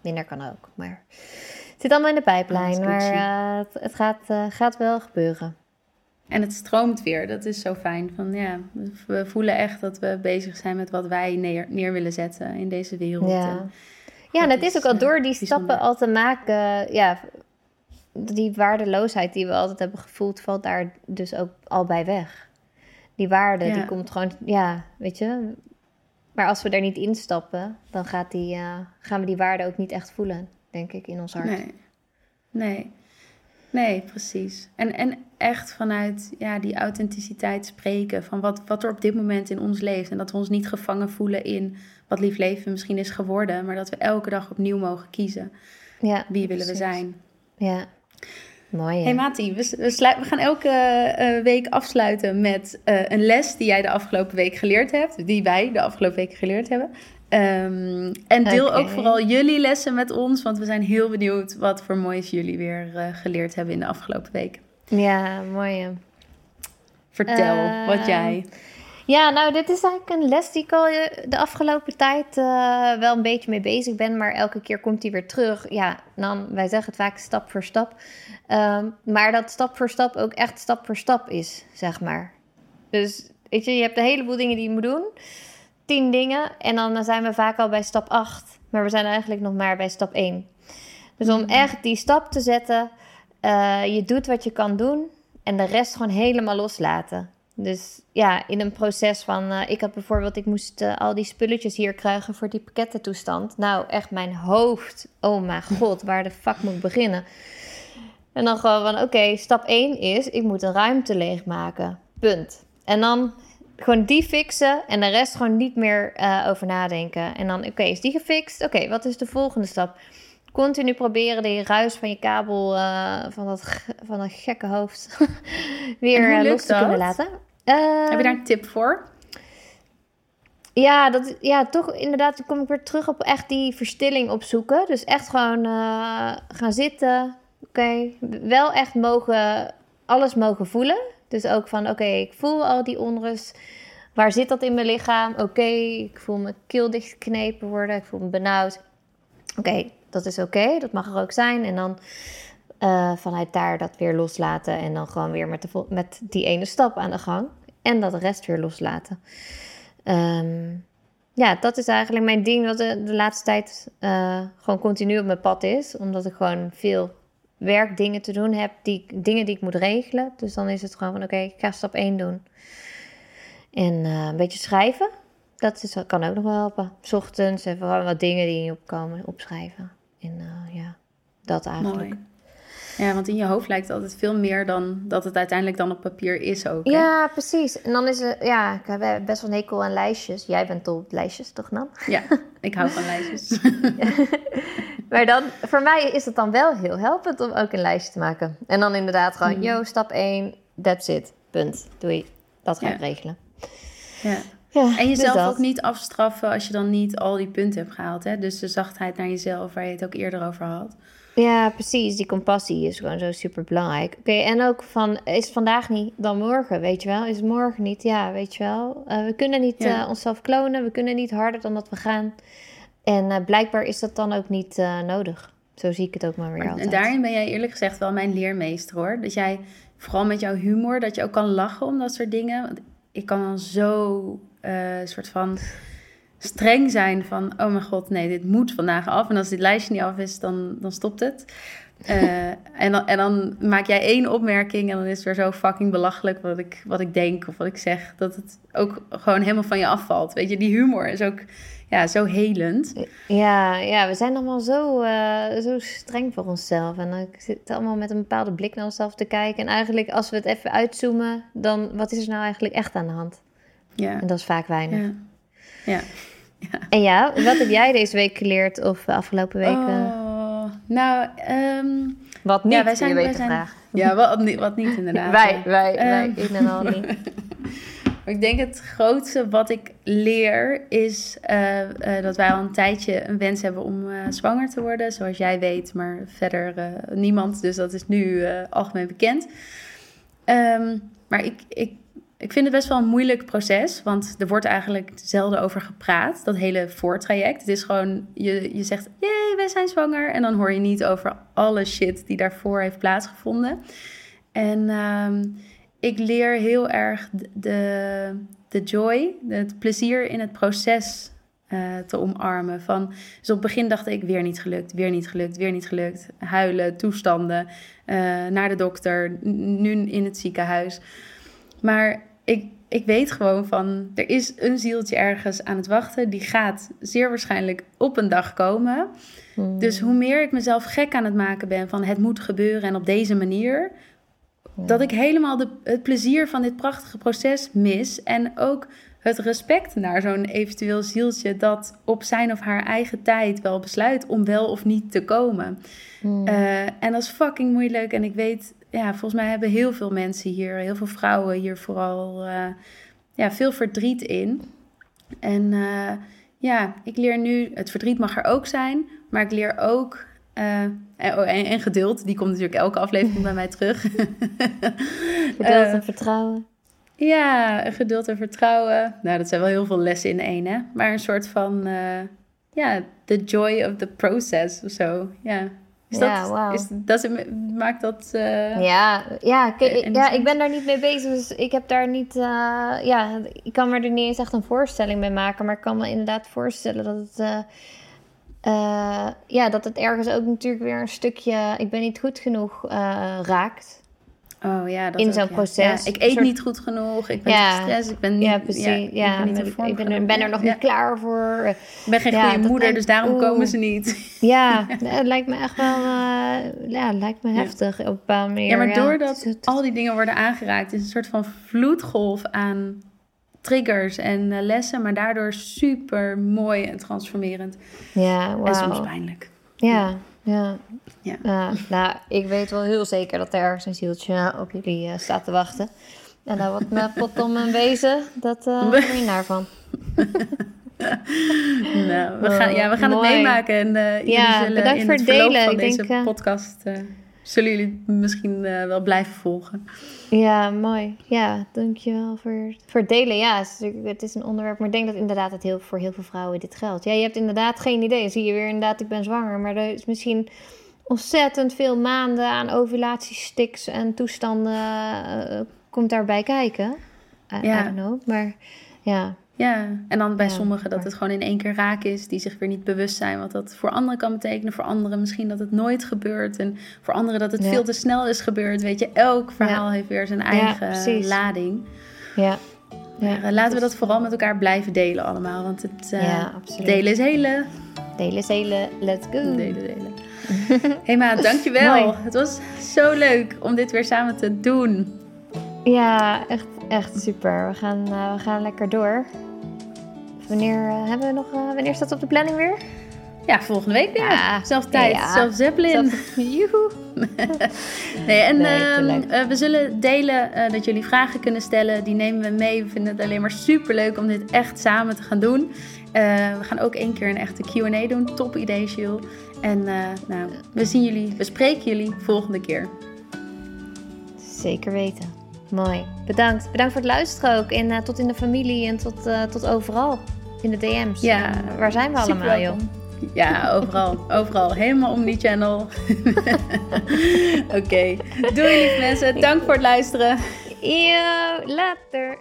Speaker 1: minder kan ook, maar... Het zit allemaal in de pijplijn, maar het, het gaat, gaat wel gebeuren.
Speaker 2: En het stroomt weer, dat is zo fijn. Van, ja, we voelen echt dat we bezig zijn met wat wij neer, neer willen zetten in deze wereld.
Speaker 1: Ja,
Speaker 2: En
Speaker 1: ja en het is
Speaker 2: is,
Speaker 1: ook al door die
Speaker 2: bijzonder.
Speaker 1: stappen al te maken, ja, die waardeloosheid die we altijd hebben gevoeld, valt daar dus ook al bij weg. Die waarde,
Speaker 2: Ja.
Speaker 1: die komt gewoon, ja, weet je. Maar als we er niet instappen, dan gaat die, eh, gaan we die waarde ook niet echt voelen, denk ik, in ons hart.
Speaker 2: Nee, nee, nee, precies. En, en echt vanuit ja, die authenticiteit spreken van wat, wat er op dit moment in ons leeft. En dat we ons niet gevangen voelen in wat lief leven misschien is geworden, maar dat we elke dag opnieuw mogen kiezen.
Speaker 1: Ja,
Speaker 2: Wie willen we zijn?
Speaker 1: Ja, mooi. hè?
Speaker 2: Hey Mati, we, we, we gaan elke eh, week afsluiten met eh, een les die jij de afgelopen week geleerd hebt. Die wij de afgelopen week geleerd hebben. Ehm, en deel ook vooral jullie lessen met ons, want we zijn heel benieuwd wat voor moois jullie weer eh, geleerd hebben in de afgelopen week.
Speaker 1: Ja, mooi.
Speaker 2: Vertel
Speaker 1: Ehm,
Speaker 2: wat jij.
Speaker 1: Ja, nou, dit is eigenlijk een les die ik al eh, de afgelopen tijd eh, wel een beetje mee bezig ben. Maar elke keer komt die weer terug. Ja, dan, wij zeggen het vaak stap voor stap. Ehm, maar dat stap voor stap ook echt stap voor stap is, zeg maar. Dus, weet je, je hebt een heleboel dingen die je moet doen. Tien dingen. En dan zijn we vaak al bij stap acht. Maar we zijn eigenlijk nog maar bij stap 1. Dus om echt die stap te zetten, uh, je doet wat je kan doen en de rest gewoon helemaal loslaten. Dus ja, in een proces van, uh, ik had bijvoorbeeld, ik moest uh, al die spulletjes hier krijgen voor die pakkettentoestand. Nou, echt mijn hoofd, oh mijn god, waar de fuck moet ik beginnen? En dan gewoon van, oké, stap 1 is, ik moet een ruimte leegmaken, punt. En dan gewoon die fixen en de rest gewoon niet meer uh, over nadenken. En dan, oké, is die gefixt? Oké, wat is de volgende stap? Continu proberen die ruis van je kabel, uh, van, dat, van dat gekke hoofd, weer los te kunnen laten.
Speaker 2: Heb je daar een tip voor?
Speaker 1: Ja, dat, ja, toch inderdaad kom ik weer terug op echt die verstilling opzoeken. Dus echt gewoon gaan zitten. Oké, wel echt mogen, alles mogen voelen. Dus ook van, oké, ik voel al die onrust. Waar zit dat in mijn lichaam? Oké, ik voel mijn keel dichtgeknepen worden. Ik voel me benauwd. Oké, dat is oké. dat mag er ook zijn. En dan uh, vanuit daar dat weer loslaten. En dan gewoon weer met, de, met die ene stap aan de gang. En dat de rest weer loslaten. Um, ja, dat is eigenlijk mijn ding wat de, laatste tijd uh, gewoon continu op mijn pad is. Omdat ik gewoon veel werkdingen te doen heb, die, dingen die ik moet regelen. Dus dan is het gewoon van oké, ik ga stap 1 doen. En uh, een beetje schrijven. Dat, is, kan ook nog wel helpen. Ochtends even wat dingen die in je opkomen, opschrijven. En uh, ja, dat eigenlijk. Mooi.
Speaker 2: Ja, want in je hoofd lijkt het altijd veel meer dan dat het uiteindelijk dan op papier is ook. Hè?
Speaker 1: Ja, precies. En dan is het, ja, ik heb best wel een hekel aan lijstjes. Jij bent op lijstjes, toch Nan?
Speaker 2: Ja, ik hou van lijstjes.
Speaker 1: maar dan, voor mij is het dan wel heel helpend om ook een lijstje te maken. En dan inderdaad gewoon, mm. yo, stap 1, that's it, punt. Doei. Dat ga ik regelen.
Speaker 2: Ja. Ja, en jezelf dus ook niet afstraffen als je dan niet al die punten hebt gehaald. Hè? Dus de zachtheid naar jezelf, waar je het ook eerder over had.
Speaker 1: Ja, precies. Die compassie is gewoon zo super belangrijk. Oké, en ook van, is het vandaag niet, dan morgen, weet je wel? Is het morgen niet? Ja, weet je wel. Uh, we kunnen niet ja. uh, onszelf klonen, we kunnen niet harder dan dat we gaan. En uh, blijkbaar is dat dan ook niet nodig. Zo zie ik het ook maar weer maar, altijd.
Speaker 2: En daarin ben jij eerlijk gezegd wel mijn leermeester hoor. Dat jij, vooral met jouw humor, dat je ook kan lachen om dat soort dingen. Want ik kan dan zo soort van streng zijn van, oh mijn god, nee, dit moet vandaag af. En als dit lijstje niet af is, dan, dan stopt het. Uh, en, dan, en dan maak jij één opmerking en dan is het weer zo fucking belachelijk wat ik, wat ik denk of wat ik zeg. Dat het ook gewoon helemaal van je afvalt. Weet je, die humor is ook ja, zo helend.
Speaker 1: Ja, ja we zijn allemaal zo, uh, zo streng voor onszelf. En dan zit allemaal met een bepaalde blik naar onszelf te kijken. En eigenlijk als we het even uitzoomen, dan wat is er nou eigenlijk echt aan de hand? Ja. En dat is vaak weinig.
Speaker 2: Ja. Ja.
Speaker 1: ja. En ja, wat heb jij deze week geleerd of afgelopen weken?
Speaker 2: Oh, nou, um,
Speaker 1: wat niet, ja, wij zijn, je weet zijn, vraag.
Speaker 2: Ja, wat, niet, wat niet inderdaad.
Speaker 1: wij, wij, um, wij, ik ben al niet.
Speaker 2: ik denk het grootste wat ik leer is uh, uh, dat wij al een tijdje een wens hebben om uh, zwanger te worden. Zoals jij weet, maar verder niemand. Dus dat is nu algemeen bekend. Um, maar ik, ik ik vind het best wel een moeilijk proces, want er wordt eigenlijk zelden over gepraat, dat hele voortraject. Het is gewoon, je, je zegt, jee, wij zijn zwanger. En dan hoor je niet over alle shit die daarvoor heeft plaatsgevonden. En um, ik leer heel erg de, de joy, het plezier in het proces uh, te omarmen. Van, dus op het begin dacht ik, weer niet gelukt, weer niet gelukt, weer niet gelukt. Huilen, toestanden, uh, naar de dokter, nu in het ziekenhuis. Maar ik, ik weet gewoon van, er is een zieltje ergens aan het wachten. Die gaat zeer waarschijnlijk op een dag komen. Hmm. Dus hoe meer ik mezelf gek aan het maken ben van het moet gebeuren en op deze manier, dat ik helemaal de, het plezier van dit prachtige proces mis. En ook het respect naar zo'n eventueel zieltje dat op zijn of haar eigen tijd wel besluit om wel of niet te komen. Hmm. Uh, en dat is fucking moeilijk. En ik weet ja, volgens mij hebben heel veel mensen hier, heel veel vrouwen hier vooral uh, ja, veel verdriet in. En uh, ja, ik leer nu, het verdriet mag er ook zijn, maar ik leer ook. Uh, en, oh, en, en, geduld, die komt natuurlijk elke aflevering bij mij terug.
Speaker 1: geduld en vertrouwen.
Speaker 2: Ja, geduld en vertrouwen. Nou, dat zijn wel heel veel lessen in één, hè? Maar een soort van, ja, the joy of the process of zo. Ja, is ja, dat, wow. is, dat maakt dat... Uh,
Speaker 1: ja, ja, ik, ja, ik ben daar niet mee bezig. Dus ik heb daar niet... Uh, ja, ik kan me er niet eens echt een voorstelling mee maken. Maar ik kan me inderdaad voorstellen dat het... Uh, eh, ja, dat het ergens ook natuurlijk weer een stukje ik ben niet goed genoeg eh, raakt.
Speaker 2: Oh ja, dat
Speaker 1: In zo'n
Speaker 2: ja.
Speaker 1: proces.
Speaker 2: Ja, ik eet
Speaker 1: Soort-
Speaker 2: niet goed genoeg. Ik ben
Speaker 1: Ja.
Speaker 2: gestrest. Ik ben niet,
Speaker 1: Ja, precies. Ja,
Speaker 2: ik ben, niet in
Speaker 1: maar
Speaker 2: vorm
Speaker 1: ik ben,
Speaker 2: genoeg.
Speaker 1: ben er nog niet klaar voor.
Speaker 2: Ik ben geen goede moeder,
Speaker 1: lijkt-
Speaker 2: dus daarom
Speaker 1: oeh.
Speaker 2: komen ze niet.
Speaker 1: Ja, het lijkt me echt wel eh, ja, lijkt me heftig op een bepaalde manier.
Speaker 2: Ja, maar doordat
Speaker 1: het-
Speaker 2: al die dingen worden aangeraakt, is een soort van vloedgolf aan triggers en eh, lessen, maar daardoor super mooi en transformerend.
Speaker 1: Ja,
Speaker 2: En soms pijnlijk.
Speaker 1: Ja, ja.
Speaker 2: Ja.
Speaker 1: Nou, ik weet wel heel zeker dat er ergens een zieltje op jullie eh, staat te wachten. En dan wat met pot om en wezen, dat eh ben je naar van.
Speaker 2: Nou, we gaan, ja, we gaan het meemaken en eh,
Speaker 1: Ja,
Speaker 2: zullen
Speaker 1: bedankt
Speaker 2: in
Speaker 1: voor
Speaker 2: het
Speaker 1: delen.
Speaker 2: van
Speaker 1: Ik
Speaker 2: deze
Speaker 1: denk, eh,
Speaker 2: podcast eh, zullen jullie misschien eh, wel blijven volgen.
Speaker 1: Ja, mooi. Ja, dankjewel voor, voor het delen. Ja, het is, natuurlijk- het is een onderwerp, maar ik denk dat inderdaad het heel, voor heel veel vrouwen dit geldt. Ja, je hebt inderdaad geen idee. Dan zie je weer inderdaad, ik ben zwanger. Maar er is misschien ontzettend veel maanden aan ovulatiestiks en toestanden eh, komt daarbij kijken. I,
Speaker 2: Ja.
Speaker 1: I know, maar ja.
Speaker 2: Ja, en dan bij
Speaker 1: Ja,
Speaker 2: sommigen dat het gewoon in één keer raak is, die zich weer niet bewust zijn wat dat voor anderen kan betekenen. Voor anderen misschien dat het nooit gebeurt en voor anderen dat het
Speaker 1: Ja.
Speaker 2: veel te snel is gebeurd. Weet je, elk verhaal heeft weer zijn eigen lading.
Speaker 1: Ja,
Speaker 2: Maar, eh, laten we dat vooral met elkaar blijven delen allemaal, want het eh, delen is hele.
Speaker 1: delen is hele. Let's go.
Speaker 2: Delen, delen. hey ma, dankjewel.
Speaker 1: Mooi.
Speaker 2: Het was zo leuk om dit weer samen te doen.
Speaker 1: Ja, echt, echt super. We gaan, eh, we gaan lekker door. Wanneer eh, hebben we nog? eh, wanneer staat het op de planning weer?
Speaker 2: Ja, volgende week weer.
Speaker 1: Ja.
Speaker 2: Zelf tijd,
Speaker 1: Ja.
Speaker 2: zelf Zeppelin.
Speaker 1: Joehoe.
Speaker 2: Nee, en
Speaker 1: Nee,
Speaker 2: ehm, eh, we zullen delen dat jullie vragen kunnen stellen. Die nemen we mee. We vinden het alleen maar super leuk om dit echt samen te gaan doen. We gaan ook één keer een echte QA doen. Top idee, Jules. En nou, we zien jullie, we spreken jullie volgende keer.
Speaker 1: Zeker weten. Mooi. Bedankt. Bedankt voor het luisteren ook. En tot in de familie en tot, tot overal. In de DM's.
Speaker 2: Ja,
Speaker 1: waar zijn we allemaal, joh?
Speaker 2: Ja, overal. overal. Helemaal om die channel. Oké. Doei lieve mensen. Dank voor het luisteren.
Speaker 1: Yo, later.